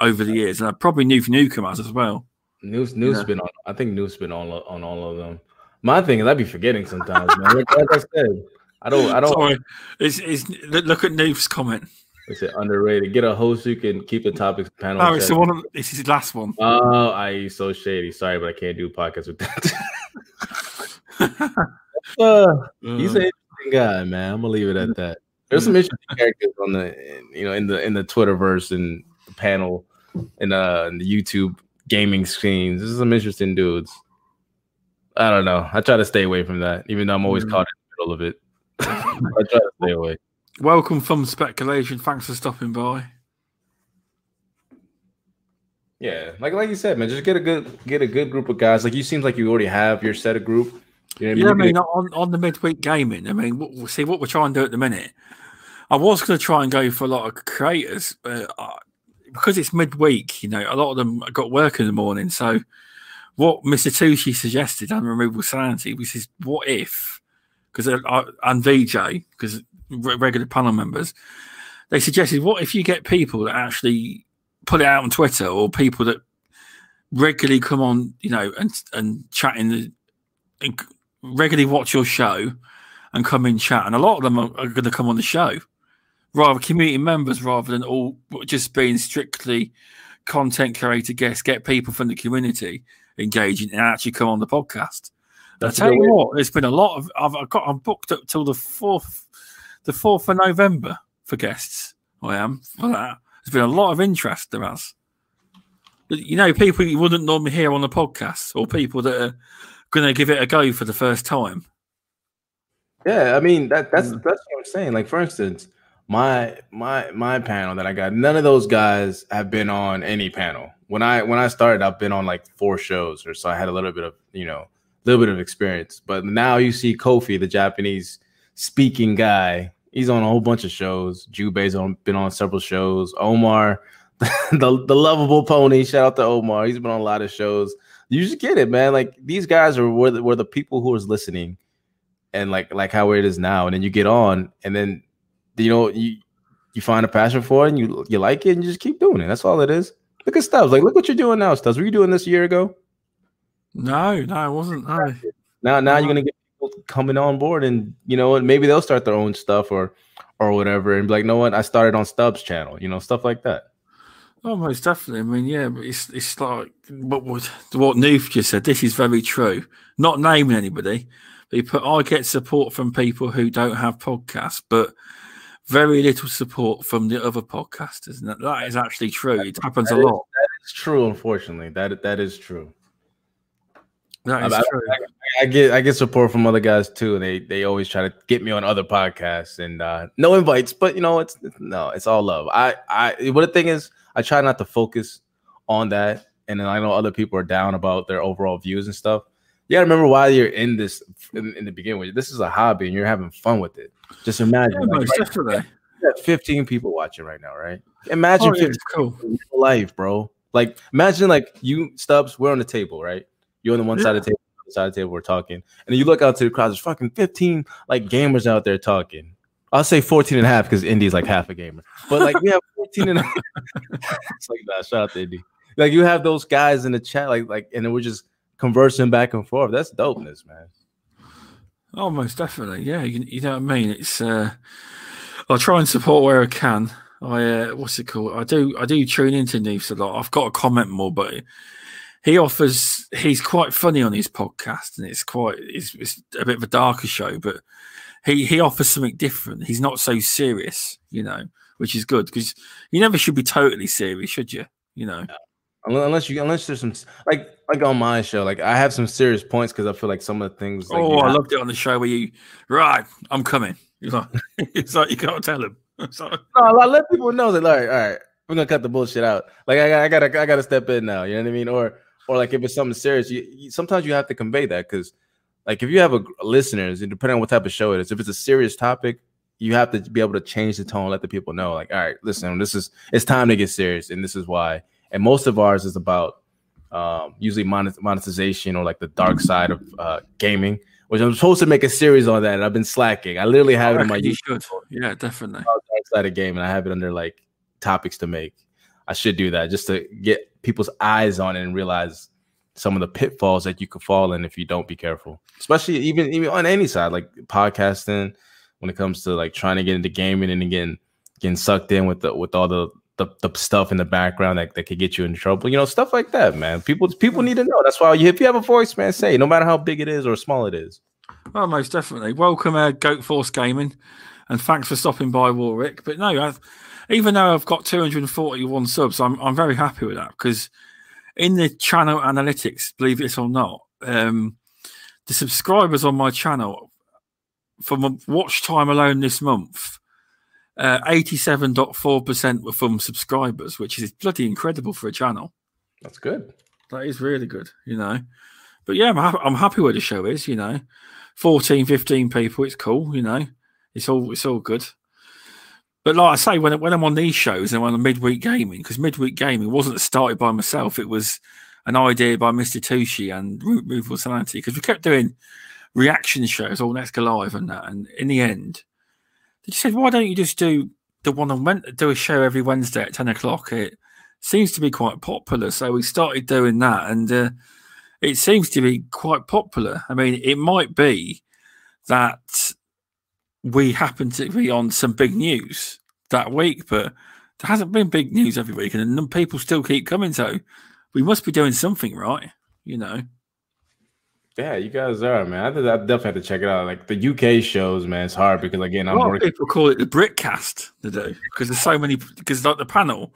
over the years, and I probably knew Newcomb has as well. News News yeah. been on. I think News been on on all of them. My thing is, I'd be forgetting sometimes, man. like I said, I don't. I don't. Sorry. It's, it's, look at Noof's comment. Is it underrated? Get a host who can keep the topics panel. No, it's the one. Of, this is his last one. Oh, I so shady. Sorry, but I can't do podcasts with that. uh, he's an interesting guy, man. I'm gonna leave it at that. There's some interesting characters on the, you know, in the in the Twitterverse and the panel, and uh, in the YouTube gaming screens. There's some interesting dudes. I don't know. I try to stay away from that, even though I'm always mm. caught in the middle of it. I try to stay away. Welcome from speculation. Thanks for stopping by. Yeah, like like you said, man, just get a good get a good group of guys. Like you seems like you already have your set of group. You know yeah, I mean, on, on the midweek gaming, I mean, we'll see what we're trying to do at the minute. I was going to try and go for a lot of creators, but uh, because it's midweek, you know, a lot of them got work in the morning. So, what Mr. Tucci suggested on Removable Sanity was, is what if because uh, uh, and VJ because regular panel members they suggested what if you get people that actually put it out on Twitter or people that regularly come on you know and and chat in the and regularly watch your show and come in chat? And a lot of them are, are going to come on the show rather community members rather than all just being strictly content creator guests get people from the community engaging and actually come on the podcast I tell you what, it's been a lot of I've, got I'm booked up till the fourth, the fourth of November for guests. I am for that. There's been a lot of interest there has. You know, people you wouldn't normally hear on the podcast, or people that are going to give it a go for the first time. Yeah, I mean that that's mm. that's what I'm saying. Like for instance, my my my panel that I got, none of those guys have been on any panel. When I when I started, I've been on like four shows, or so I had a little bit of you know little bit of experience. But now you see Kofi, the Japanese speaking guy. He's on a whole bunch of shows. Jube's on been on several shows. Omar, the the lovable pony. Shout out to Omar. He's been on a lot of shows. you just get it, man. Like these guys are were the, were the people who was listening, and like like how it is now. And then you get on, and then you know you you find a passion for it, and you you like it, and you just keep doing it. That's all it is. Look at Stubbs. Like look what you're doing now, Stubbs. Were you doing this a year ago? No, no, I wasn't. No. Now now you're gonna get people coming on board, and you know what? Maybe they'll start their own stuff or or whatever, and be like, no what? I started on Stubbs channel. You know, stuff like that. Oh, most definitely. I mean, yeah, but it's it's like what what what Noof just said. This is very true. Not naming anybody, but he put I get support from people who don't have podcasts, but very little support from the other podcasters. And that, that is actually true. It happens that a is, lot. That is true. Unfortunately, that that is true. Is I, true. I, I, get I get support from other guys too. They they always try to get me on other podcasts and uh, no invites, but you know it's, no, it's all love. I I what the thing is I try not to focus on that. And then I know other people are down about their overall views and stuff. You gotta remember why you're in this in, in the beginning this is a hobby and you're having fun with it. Just imagine Yeah, like, right definitely. now, 15 people watching right now, right? Imagine Oh, yeah, 15 it's cool. life, bro. Like imagine like you Stubbs, we're on the table, right? You're on the one side of the table, the side of the table, we're talking, and you look out to the crowd, there's fucking 15 like gamers out there talking. I'll say 14 and a half because Indie's like half a gamer. But like we have 14 and a half. it's like nah, shout out to Indie. Like you have those guys in the chat, like like, and then we're just conversing back and forth. That's dopeness, man. Oh, most definitely. Yeah, you, you know what I mean. It's uh, I try and support where I can. I uh, what's it called? I do I do tune into Neves a lot. I've got to comment more, but he offers. He's quite funny on his podcast, and it's quite it's, it's a bit of a darker show, but he he offers something different. He's not so serious, you know, which is good because you never should be totally serious, should you? You know. Unless you unless there's some like like on my show, like I have some serious points because I feel like some of the things. Like, oh, I have- loved it on the show where you right. I'm coming. It's like, it's like you can't tell him. No, I let people know that. like all right we're gonna cut the bullshit out. Like I, got- I gotta, I gotta step in now. You know what I mean? Or, or like if it's something serious, you, you sometimes you have to convey that because, like, if you have a listeners, and depending on what type of show it is, if it's a serious topic, you have to be able to change the tone, let the people know, like, all right, listen, this is it's time to get serious, and this is why. And most of ours is about um, usually monetization or like the dark side of uh, gaming, which I'm supposed to make a series on that, and I've been slacking. I literally have it in my you YouTube should. Yeah, definitely. dark side of game and I have it under like topics to make. I should do that just to get people's eyes on it and realize some of the pitfalls that you could fall in if you don't be careful. Especially even even on any side, like podcasting, when it comes to like trying to get into gaming and again getting sucked in with the with all the the, the stuff in the background that, that could get you in trouble. You know, stuff like that, man. People people need to know. That's why you, if you have a voice, man, say no matter how big it is or small it is. Oh, most definitely. Welcome, uh, Goat Force Gaming, and thanks for stopping by, Warwick. But no, I've, even though I've got 241 subs, I'm I'm very happy with that because in the channel analytics, believe it or not, um, the subscribers on my channel from watch time alone this month, uh, 87.4% were from subscribers, which is bloody incredible for a channel. That's good. That is really good, you know. But yeah, I'm, ha- I'm happy where the show is, you know. 14, 15 people, it's cool, you know. It's all it's all good. But like I say, when when I'm on these shows and when I'm midweek gaming, because midweek gaming wasn't started by myself, it was an idea by Mr. Tucci and Root Movable Sanity, because we kept doing reaction shows all next live and that. And in the end, they just said, why don't you just do the one on Wed- do a show every Wednesday at 10 o'clock? It seems to be quite popular. So we started doing that and uh, it seems to be quite popular. I mean, it might be that we happen to be on some big news that week, but there hasn't been big news every week and people still keep coming. So we must be doing something right, you know. Yeah, you guys are, man. I, I definitely have to check it out. Like the UK shows, man, it's hard because again, I'm working. people call it the Britcast to do because there's so many. Because like the panel,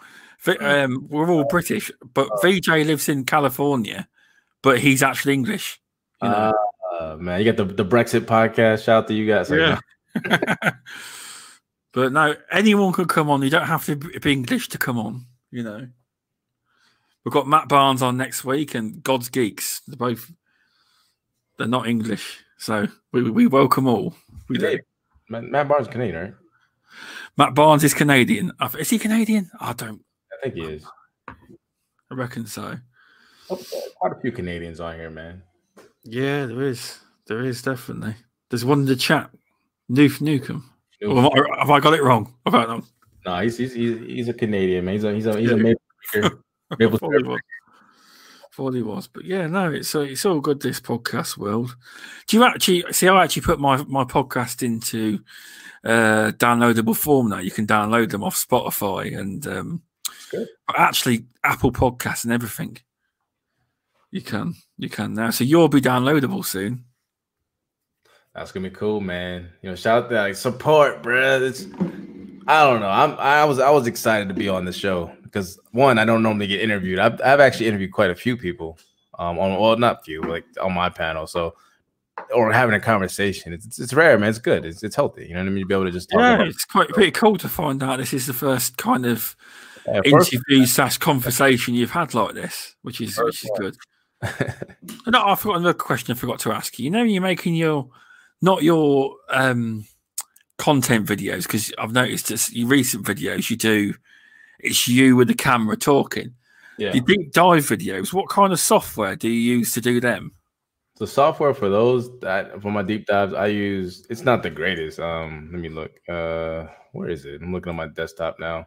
um, we're all British, but VJ lives in California, but he's actually English. You know? Uh, man, you got the, the Brexit podcast. Shout out to you guys. Like, yeah. but no, anyone could come on. You don't have to be English to come on. You know. We've got Matt Barnes on next week and God's Geeks. They're both. They're not English, so we we welcome all. We do. Matt, Barnes Canadian, right? Matt Barnes is Canadian. Is he Canadian? I don't. I think he is. I reckon so. Oh, quite a few Canadians on here, man. Yeah, there is. There is definitely. There's one in the chat. Noof Nukem. Have I, have I, got it wrong about them? No, he's he's he's, a Canadian man. He's a he's a he's a maple. Maple Thought he was, but yeah, no, it's it's all good. This podcast world. Do you actually see? I actually put my my podcast into uh, downloadable form now. You can download them off Spotify and um, actually Apple Podcasts and everything. You can, you can now. So you'll be downloadable soon. That's gonna be cool, man. You know, shout out to like, support, bro. It's I don't know. I'm I was I was excited to be on the show because one, I don't normally get interviewed. I've I've actually interviewed quite a few people. Um, on well, not few, like on my panel. So or having a conversation. It's, it's, it's rare, man. It's good. It's, it's healthy. You know what I mean? To be able to just yeah, it's quite pretty cool to find out this is the first kind of yeah, interview slash conversation you've had like this, which is which is good. no, I forgot another question. I forgot to ask you. You know, you're making your not your um content videos because I've noticed this, your recent videos you do. It's you with the camera talking. Yeah. Your deep dive videos. What kind of software do you use to do them? So software for those that for my deep dives, I use it's not the greatest. Um, let me look. Uh, where is it? I'm looking on my desktop now.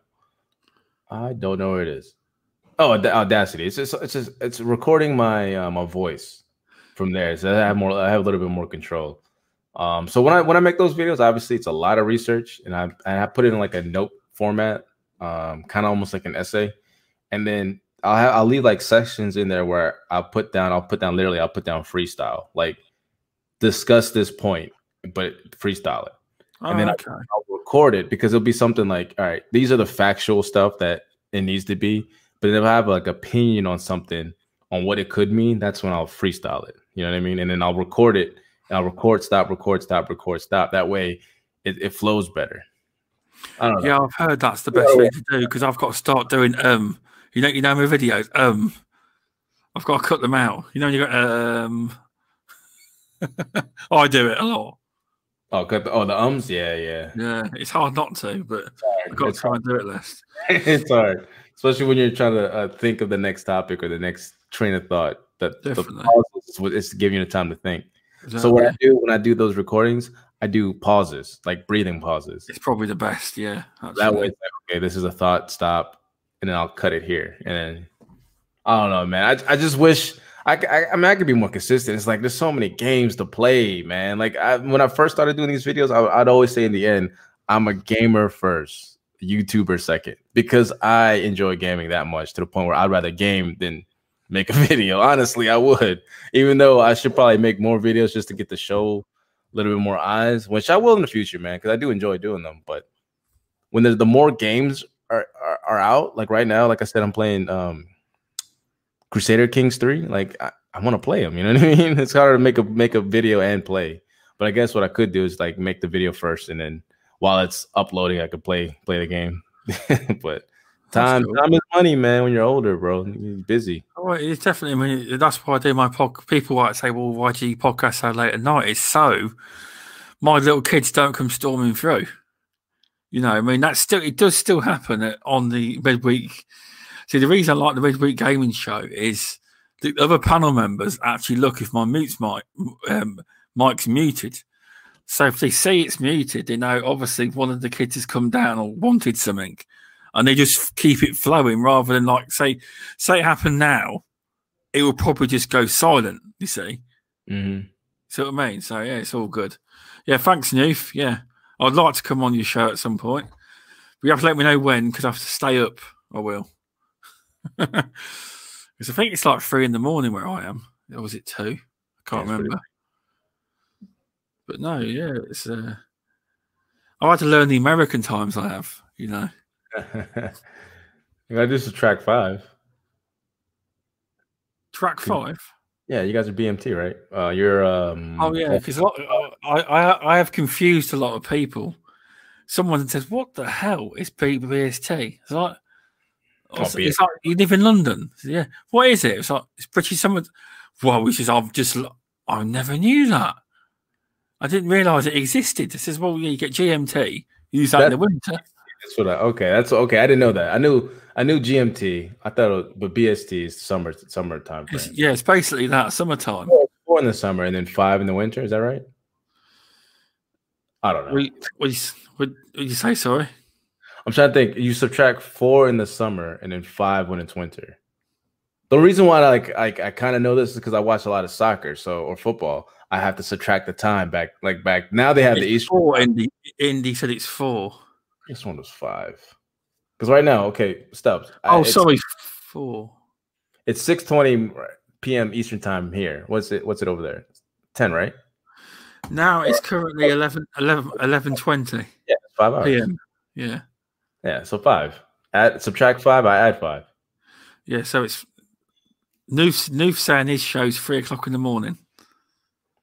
I don't know where it is. Oh, Audacity. It's just it's just it's recording my uh, my voice from there. So I have more. I have a little bit more control. Um, so when I when I make those videos, obviously it's a lot of research, and I and I put it in like a note format, um, kind of almost like an essay, and then I'll have, I'll leave like sections in there where I'll put down I'll put down literally I'll put down freestyle like discuss this point but freestyle it. Oh, and then okay. I'll, I'll record it because it'll be something like all right these are the factual stuff that it needs to be but if I have like opinion on something on what it could mean that's when I'll freestyle it you know what I mean? And then I'll record it I'll record stop record stop record stop that way it, it flows better yeah, I've heard that's the best yeah, thing to do because I've got to start doing um you know, you know my videos. Um, I've got to cut them out. You know, you got um. I do it a lot. Oh, the, oh the ums. Yeah, yeah, yeah. It's hard not to, but I've got it's to try hard. and do it less. it's hard, especially when you're trying to uh, think of the next topic or the next train of thought. That Definitely. the pauses is to give you the time to think. Exactly. So what I do when I do those recordings, I do pauses, like breathing pauses. It's probably the best. Yeah, that way, like, okay, this is a thought. Stop and then I'll cut it here. And then I don't know, man. I, I just wish I, I, I mean I could be more consistent. It's like there's so many games to play, man. Like I, when I first started doing these videos, I, I'd always say in the end, I'm a gamer first, YouTuber second, because I enjoy gaming that much to the point where I'd rather game than make a video. Honestly, I would, even though I should probably make more videos just to get the show a little bit more eyes, which I will in the future, man, because I do enjoy doing them. But when there's the more games are, are, are out. Like right now, like I said, I'm playing um Crusader Kings 3. Like I, I want to play them, you know what I mean? It's harder to make a make a video and play. But I guess what I could do is like make the video first and then while it's uploading, I could play play the game. but time time is money, man. When you're older, bro, you're busy. Oh, it's definitely. I mean, that's why I do my pod. People might say, "Well, why do you podcast so late at night?" It's so my little kids don't come storming through. You know, I mean, that's still it does still happen on the midweek. See, the reason I like the midweek gaming show is the other panel members actually look if my mute's mic um, mic's muted. So if they see it's muted, they know obviously one of the kids has come down or wanted something, and they just keep it flowing rather than like say say it happened now, it will probably just go silent. You see, mm-hmm. see what I mean? So yeah, it's all good. Yeah, thanks, Noof. Yeah. I'd like to come on your show at some point. But you have to let me know when because I have to stay up. I will. Because I think it's like three in the morning where I am. Or was it two? I can't remember. Pretty... But no, yeah, it's. Uh... I had to learn the American times. I have, you know. you got this is track five. Track five. Yeah, you guys are BMT, right? Uh, you're. Um, oh yeah, because I, I I have confused a lot of people. Someone says, "What the hell is BST?" It's like, it's, it's like you live in London. Yeah, what is it? It's like it's British. Someone, well, which is I've just I never knew that. I didn't realise it existed. It says, "Well, yeah, you get GMT, you use that, that in the winter." That's what I okay. That's okay. I didn't know that. I knew I knew GMT. I thought, was, but BST is summer summertime. It's, yeah, it's basically that summertime. Four in the summer and then five in the winter. Is that right? I don't know. What, what, you, what, what you say? Sorry. I'm trying to think. You subtract four in the summer and then five when it's winter. The reason why I like I, I kind of know this is because I watch a lot of soccer, so or football. I have to subtract the time back, like back now. They have it's the East. Four. Indy, Indy said it's four. This one was five. Because right now, okay, Stubbs. Oh, sorry, four. It's six twenty p.m. Eastern time here. What's it? What's it over there? Ten, right? Now it's currently 11, 11, 11 20. Yeah, five hours. PM. Yeah. Yeah, so five. Add subtract five, I add five. Yeah, so it's Noof Noof saying his show's three o'clock in the morning.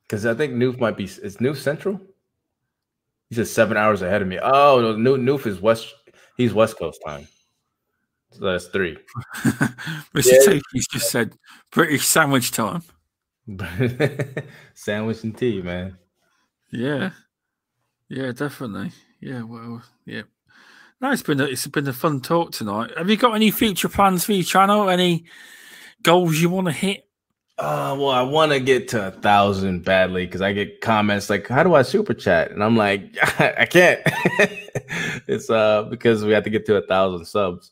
Because I think Noof might be is Noof Central. Just seven hours ahead of me. Oh no, Noof is West. He's West Coast time. So that's three. Mr. Yeah. He's just said British sandwich time. sandwich and tea, man. Yeah, yeah, definitely. Yeah, well, yeah. No, it's been a, it's been a fun talk tonight. Have you got any future plans for your channel? Any goals you want to hit? Uh, well, I want to get to a thousand badly because I get comments like, "How do I super chat?" And I'm like, I can't. it's uh because we have to get to a thousand subs.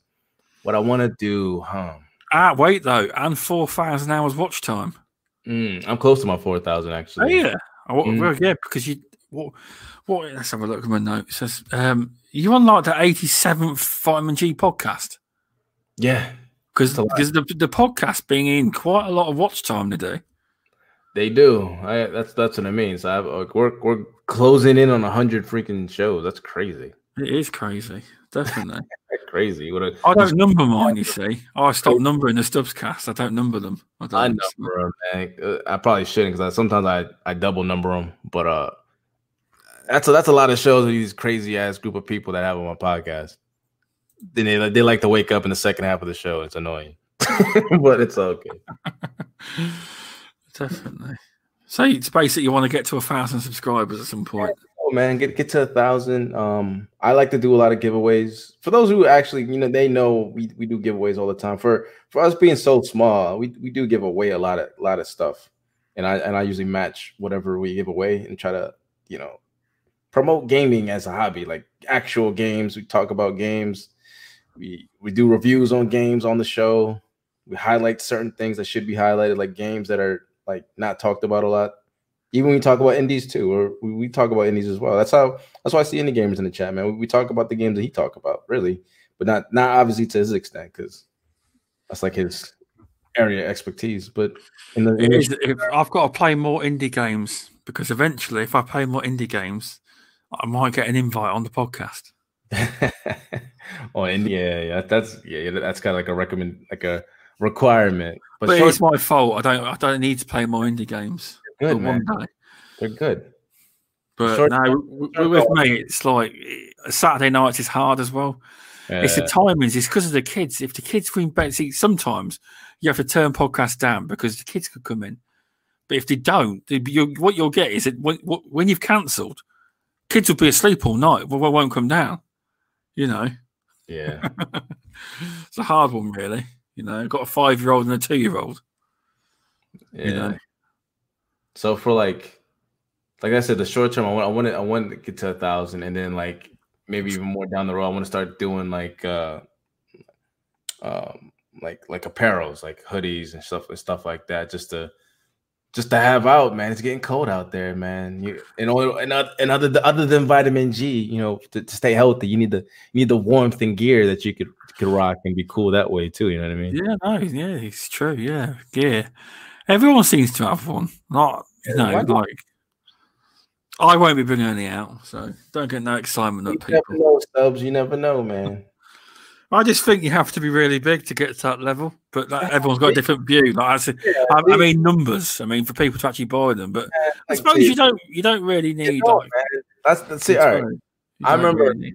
What I want to do, huh? Ah, wait though, and four thousand hours watch time. Mm, I'm close to my four thousand actually. Oh, yeah, oh, mm. well, yeah, because you what what? Let's have a look at my notes. Says, um, you on like the 87th Vitamin G podcast? Yeah, because because the the podcast being in quite a lot of watch time today. They do. I, that's that's what it means. I like, we're we're closing in on hundred freaking shows. That's crazy. It is crazy, definitely. crazy. What a, I don't number mine. You see, oh, I stopped numbering the Stubbs cast. I don't number them. I, I number them, man. Uh, I probably shouldn't because sometimes I I double number them. But uh, that's a, that's a lot of shows with these crazy ass group of people that have on my podcast. Then they they like to wake up in the second half of the show. It's annoying, but it's okay. Definitely. So it's basically you want to get to a thousand subscribers at some point. Oh man, get get to a thousand. Um, I like to do a lot of giveaways. For those who actually, you know, they know we, we do giveaways all the time. For for us being so small, we, we do give away a lot of a lot of stuff. And I and I usually match whatever we give away and try to, you know, promote gaming as a hobby, like actual games. We talk about games. We we do reviews on games on the show. We highlight certain things that should be highlighted, like games that are like not talked about a lot. Even when we talk about indies too, or we, we talk about indies as well. That's how that's why I see indie gamers in the chat, man. We, we talk about the games that he talk about, really, but not not obviously to his extent, because that's like his area expertise. But in the, in the- if I've got to play more indie games because eventually, if I play more indie games, I might get an invite on the podcast. oh, and yeah, yeah, that's yeah, that's kind of like a recommend, like a requirement. But, but it's my fault. I don't, I don't need to play more indie games. Good man. They're good. But short- no, with me, it's like eh, Saturday nights is hard as well. Yeah. It's the timings. It's because of the kids. If the kids bring back, see, sometimes you have to turn podcasts down because the kids could come in. But if they don't, you, what you'll get is that when, when you've cancelled, kids will be asleep all night. Well, won't come down. You know. Yeah. it's a hard one, really. You know, got a five year old and a two year old. Yeah. You know? So for like, like I said, the short term, I want, I want to, I want to get to a thousand, and then like maybe even more down the road, I want to start doing like, uh, um, like like apparels, like hoodies and stuff and stuff like that, just to just to have out, man. It's getting cold out there, man. You and and and other other than vitamin G, you know, to, to, stay healthy, you need the you need the warmth and gear that you could could rock and be cool that way too. You know what I mean? Yeah, no, yeah, it's true. Yeah, gear. Everyone seems to have one. Not you know, like I won't be bringing any out, so don't get no excitement you up people. Never know, Stubbs. You never know, man. I just think you have to be really big to get to that level, but like, everyone's got a different view. Like I, said, yeah, I, I, mean, numbers. I mean, for people to actually buy them, but yeah, I suppose you don't. You don't really need. You know, like, that's that's it. All right. I remember. Really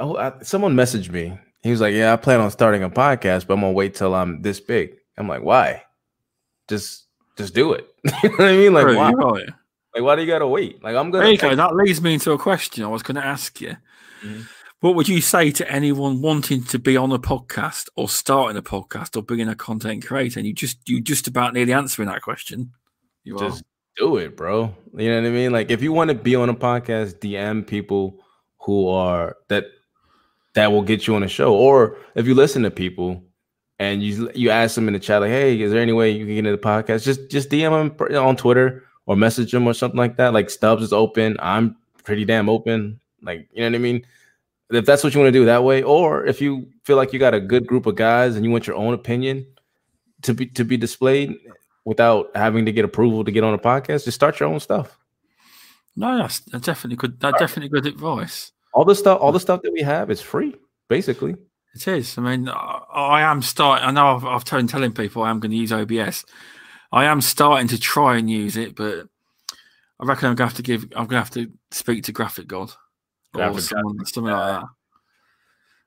oh, I, someone messaged me. He was like, "Yeah, I plan on starting a podcast, but I'm gonna wait till I'm this big." I'm like, "Why? Just, just do it." you know what I mean? Like, why? Right. Like, why do you gotta wait? Like, I'm gonna. There you go. That leads me into a question I was going to ask you. Mm-hmm What would you say to anyone wanting to be on a podcast or starting a podcast or being a content creator? And you just you just about nearly answering that question. You just are. do it, bro. You know what I mean? Like if you want to be on a podcast, DM people who are that that will get you on a show. Or if you listen to people and you you ask them in the chat, like, hey, is there any way you can get into the podcast? Just just DM them on Twitter or message them or something like that. Like Stubbs is open. I'm pretty damn open. Like, you know what I mean? If that's what you want to do that way, or if you feel like you got a good group of guys and you want your own opinion to be to be displayed without having to get approval to get on a podcast, just start your own stuff. No, that's, that's definitely good. That's definitely good advice. All the stuff, all the stuff that we have is free, basically. It is. I mean, uh, I am starting. I know I've, I've told telling people I am going to use OBS. I am starting to try and use it, but I reckon I'm going to have to give. I'm going to have to speak to Graphic God or someone, something like that.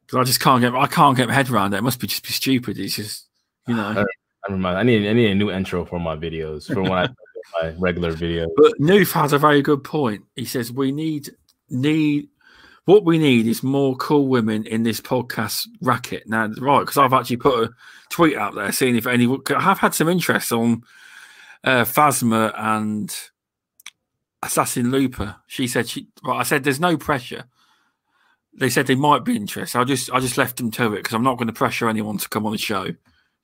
Because I just can't get I can't get my head around it. It must be just be stupid. It's just you know. I, remind, I need I need a new intro for my videos for when I my regular videos. But Noof has a very good point. He says we need need what we need is more cool women in this podcast racket. Now, right? Because I've actually put a tweet out there seeing if any. I have had some interest on uh, Phasma and Assassin Looper. She said she. Well, I said there's no pressure. They said they might be interested. I just I just left them to it because I'm not going to pressure anyone to come on the show,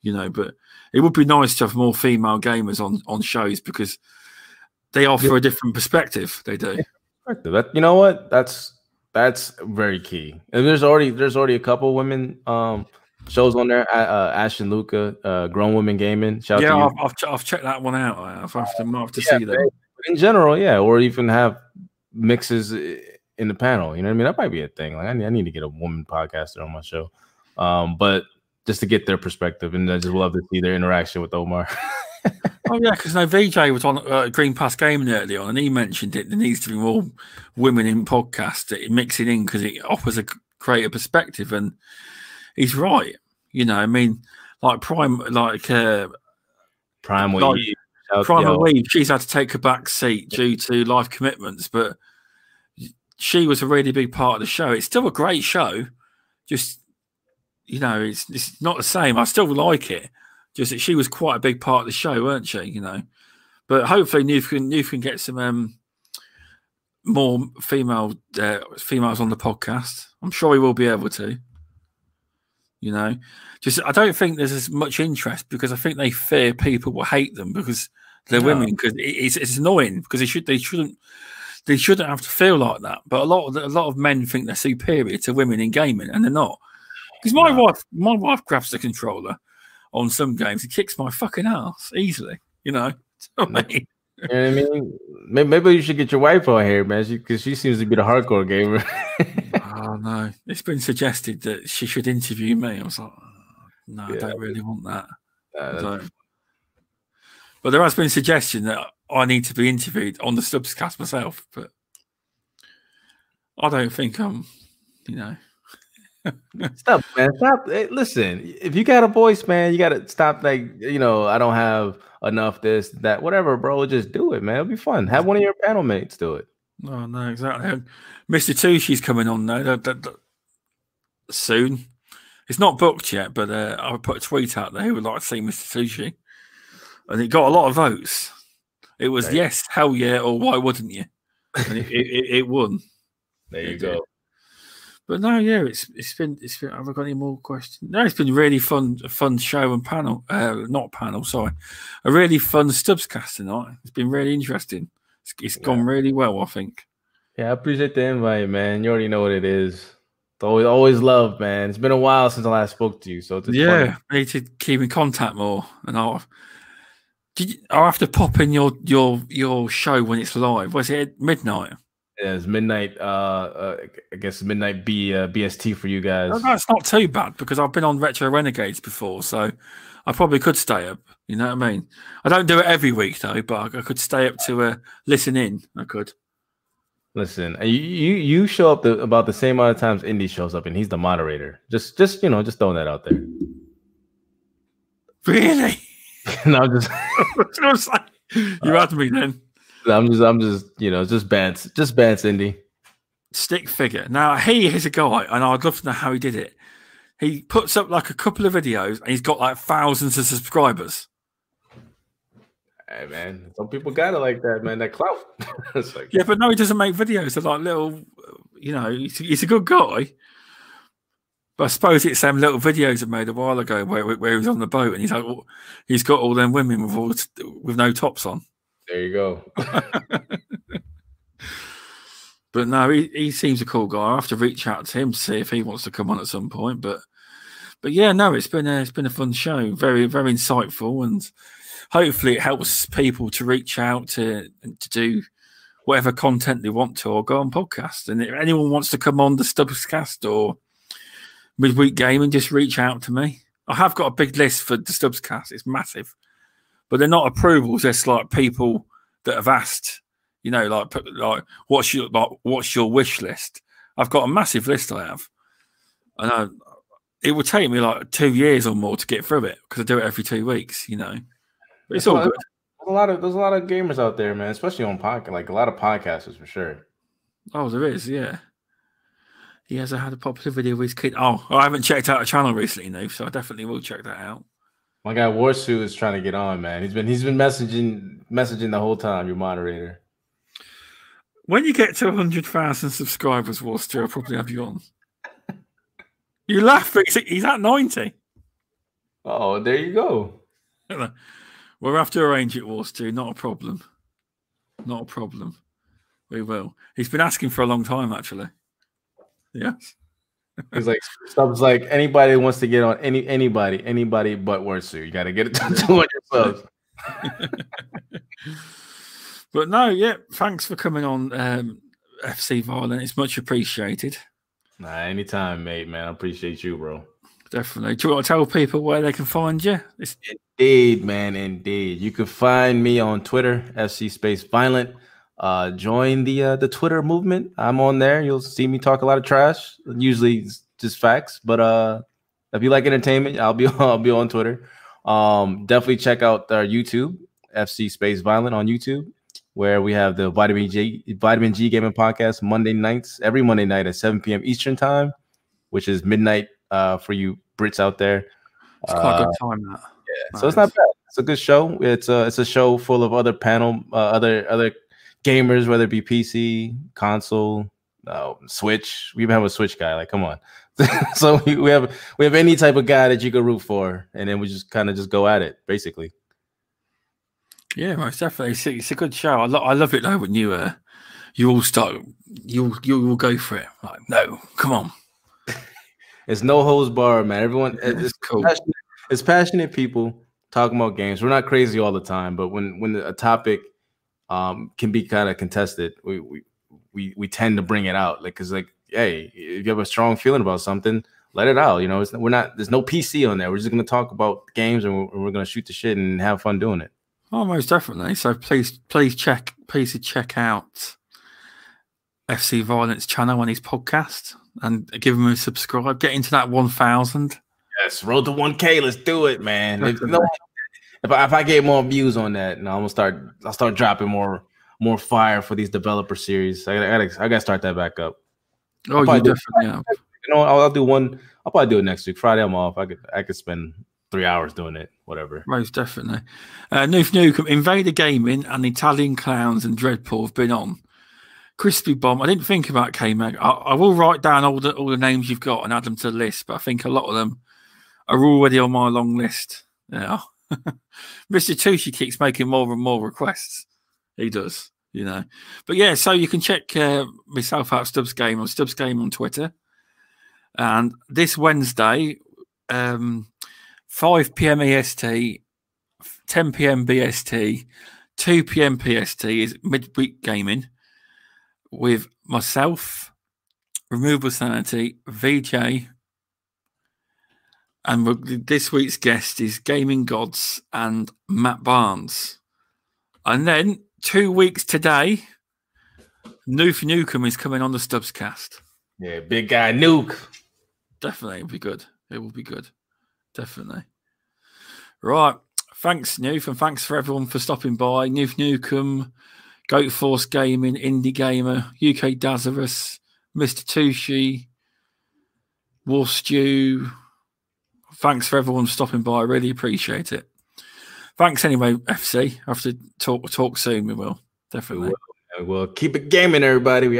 you know. But it would be nice to have more female gamers on on shows because they offer yeah. a different perspective. They do. That you know what? That's that's very key. And there's already there's already a couple women um shows on there. Uh, Ash and Luca, uh, grown women gaming. Shout yeah, I've, I've, I've, checked that one out. I've have to, I've to yeah, see that in general, yeah, or even have mixes in the panel. You know what I mean? That might be a thing. Like I need, I need to get a woman podcaster on my show, um, but just to get their perspective, and I just love to see their interaction with Omar. oh yeah, because no VJ was on uh, Green Pass Gaming early on, and he mentioned it. There needs to be more women in podcasts mixing in because it offers a greater perspective, and he's right. You know, I mean, like Prime, like uh, Prime, like, Primal Weave, she's had to take a back seat due to life commitments, but she was a really big part of the show. It's still a great show, just you know, it's it's not the same. I still like it, just that she was quite a big part of the show, weren't she? You know, but hopefully, New can New can get some um, more female uh, females on the podcast. I'm sure he will be able to. You know, just I don't think there's as much interest because I think they fear people will hate them because they're no. women because it's, it's annoying because they should they shouldn't they shouldn't have to feel like that. But a lot of a lot of men think they're superior to women in gaming, and they're not. Because my no. wife my wife grabs the controller on some games and kicks my fucking ass easily. You know, I mm. mean. You know what I mean? Maybe, maybe you should get your wife on here, man, because she, she, seems to be the hardcore gamer. oh no, it's been suggested that she should interview me. I was like, no, yeah. I don't really want that. Uh, but there has been a suggestion that I need to be interviewed on the Stubbscast myself, but I don't think I'm, you know. stop, man. Stop. Hey, listen, if you got a voice, man, you got to stop. Like, you know, I don't have enough this, that, whatever, bro. Just do it, man. It'll be fun. Have one of your panel mates do it. No, no, exactly. Mr. Tushi's coming on now. That, that, that, soon. It's not booked yet, but uh, I put a tweet out there who would like to see Mr. Tushi and it got a lot of votes. It was right. yes, hell yeah, or why wouldn't you? And it, it, it, won. There you go. But no, yeah, it's it's been it's been. Have I got any more questions? No, it's been really fun, a fun show and panel. Uh, not panel, sorry, a really fun Stubbs cast tonight. It's been really interesting. It's, it's yeah. gone really well, I think. Yeah, I appreciate the invite, man. You already know what it is. Always, always love, man. It's been a while since I last spoke to you, so yeah, I need to keep in contact more, and I'll did you, I have to pop in your your your show when it's live? Was it at midnight? Yeah, it's midnight. Uh, uh, I guess midnight B uh, BST for you guys. No, no, it's not too bad because I've been on Retro Renegades before, so I probably could stay up. You know what I mean? I don't do it every week though, but I, could stay up to uh, listen in. I could. Listen, you you you show up the, about the same amount of times Indie shows up, and he's the moderator. Just just you know, just throwing that out there. Really? no, I'm just. you uh, me then. I'm just, I'm just, you know, just bants, just bants, Indie. stick figure. Now he is a guy, and I'd love to know how he did it. He puts up like a couple of videos, and he's got like thousands of subscribers. Hey man, some people got it like that, man. That clout. like, yeah, but no, he doesn't make videos. They're like little, you know, he's, he's, a good guy. But I suppose it's some little videos I made a while ago where, where he was on the boat and he's like, he's got all them women with all with no tops on. There you go. but no, he, he seems a cool guy. I have to reach out to him to see if he wants to come on at some point. But but yeah, no, it's been a, it's been a fun show. Very very insightful and hopefully it helps people to reach out to to do whatever content they want to or go on podcast. And if anyone wants to come on the Stubbscast or midweek game and just reach out to me. I have got a big list for the Stubbscast. It's massive. But they're not approvals, it's like people that have asked, you know, like like what's your like, what's your wish list? I've got a massive list I have. And I, it would take me like two years or more to get through it because I do it every two weeks, you know. But it's all good. There's a lot of there's a lot of gamers out there, man, especially on podcast, like a lot of podcasters for sure. Oh, there is, yeah. He has had a popular video with his kid. Oh, I haven't checked out a channel recently, no, so I definitely will check that out. My guy Warsu is trying to get on, man. He's been he's been messaging messaging the whole time. Your moderator. When you get to hundred thousand subscribers, Warsu, I'll probably have you on. you laugh, but he's at ninety. Oh, there you go. We'll have to arrange it, Warstu. Not a problem. Not a problem. We will. He's been asking for a long time, actually. Yes. He's like subs like anybody wants to get on any anybody, anybody but Warsu. You gotta get it done to 200 subs. but no, yeah, thanks for coming on um, FC Violent. It's much appreciated. Nah, anytime, mate, man. I appreciate you, bro. Definitely. Do you want to tell people where they can find you? It's- indeed, man. Indeed. You can find me on Twitter, FC Space Violent. Uh, join the uh, the Twitter movement. I'm on there. You'll see me talk a lot of trash. Usually just facts, but uh, if you like entertainment, I'll be I'll be on Twitter. Um, definitely check out our YouTube, FC Space Violent on YouTube, where we have the Vitamin G Vitamin G Gaming Podcast Monday nights, every Monday night at 7 p.m. Eastern Time, which is midnight uh, for you Brits out there. It's quite a good uh, time. That. Yeah, nice. so it's not bad. It's a good show. It's a it's a show full of other panel, uh, other other gamers, whether it be PC, console, uh, Switch. We even have a Switch guy. Like, come on. so we have we have any type of guy that you could root for, and then we just kind of just go at it, basically. Yeah, most definitely. It's, it's a good show. I, lo- I love it though when you uh you all start you you will go for it. Like, no, come on. It's no hose bar, man. Everyone, it's cool. Passionate, it's passionate people talking about games. We're not crazy all the time, but when when a topic um, can be kind of contested. We, we we we tend to bring it out, like because like hey, if you have a strong feeling about something, let it out. You know, it's, we're not there's no PC on there. We're just gonna talk about games and we're, we're gonna shoot the shit and have fun doing it. Oh, most definitely. So please, please check, please check out FC Violence channel on his podcast and give him a subscribe. Get into that one thousand. Yes, road to one K. Let's do it, man. If, no, if I, if I get more views on that, and I'm gonna start, I'll start dropping more more fire for these developer series. I gotta, I gotta, I gotta start that back up. Oh, you definitely have. You know, I'll, I'll, do one. I'll probably do it next week. Friday, I'm off. I could, I could spend three hours doing it. Whatever. Most definitely. Uh, Noof Nukem, Invader Gaming, and Italian Clowns and Dreadpool have been on. Crispy Bomb. I didn't think about K Mag. I, I, will write down all the all the names you've got and add them to the list, but I think a lot of them are already on my long list. Yeah. Mr. Tushi keeps making more and more requests. He does, you know. But yeah, so you can check uh, myself out Stubbs Game on Stubbs Game on Twitter. And this Wednesday, um, 5 p.m. EST, 10 p.m. BST, 2 p.m. PST is midweek gaming with myself, Removable Sanity, VJ, and this week's guest is Gaming Gods and Matt Barnes. And then two weeks today, Noof Nukem is coming on the Stubbs cast. Yeah, big guy Nuke. Definitely, it'll be good. It will be good. Definitely. Right. Thanks, Noof, and thanks for everyone for stopping by. Noof Nukem, Goat Force Gaming, Indie Gamer, UK Dazarus, Mr. Tushi, War Stew. Thanks for everyone stopping by. I really appreciate it. Thanks anyway, FC. I have to talk talk soon. We will definitely. We will. We'll keep it gaming, everybody. We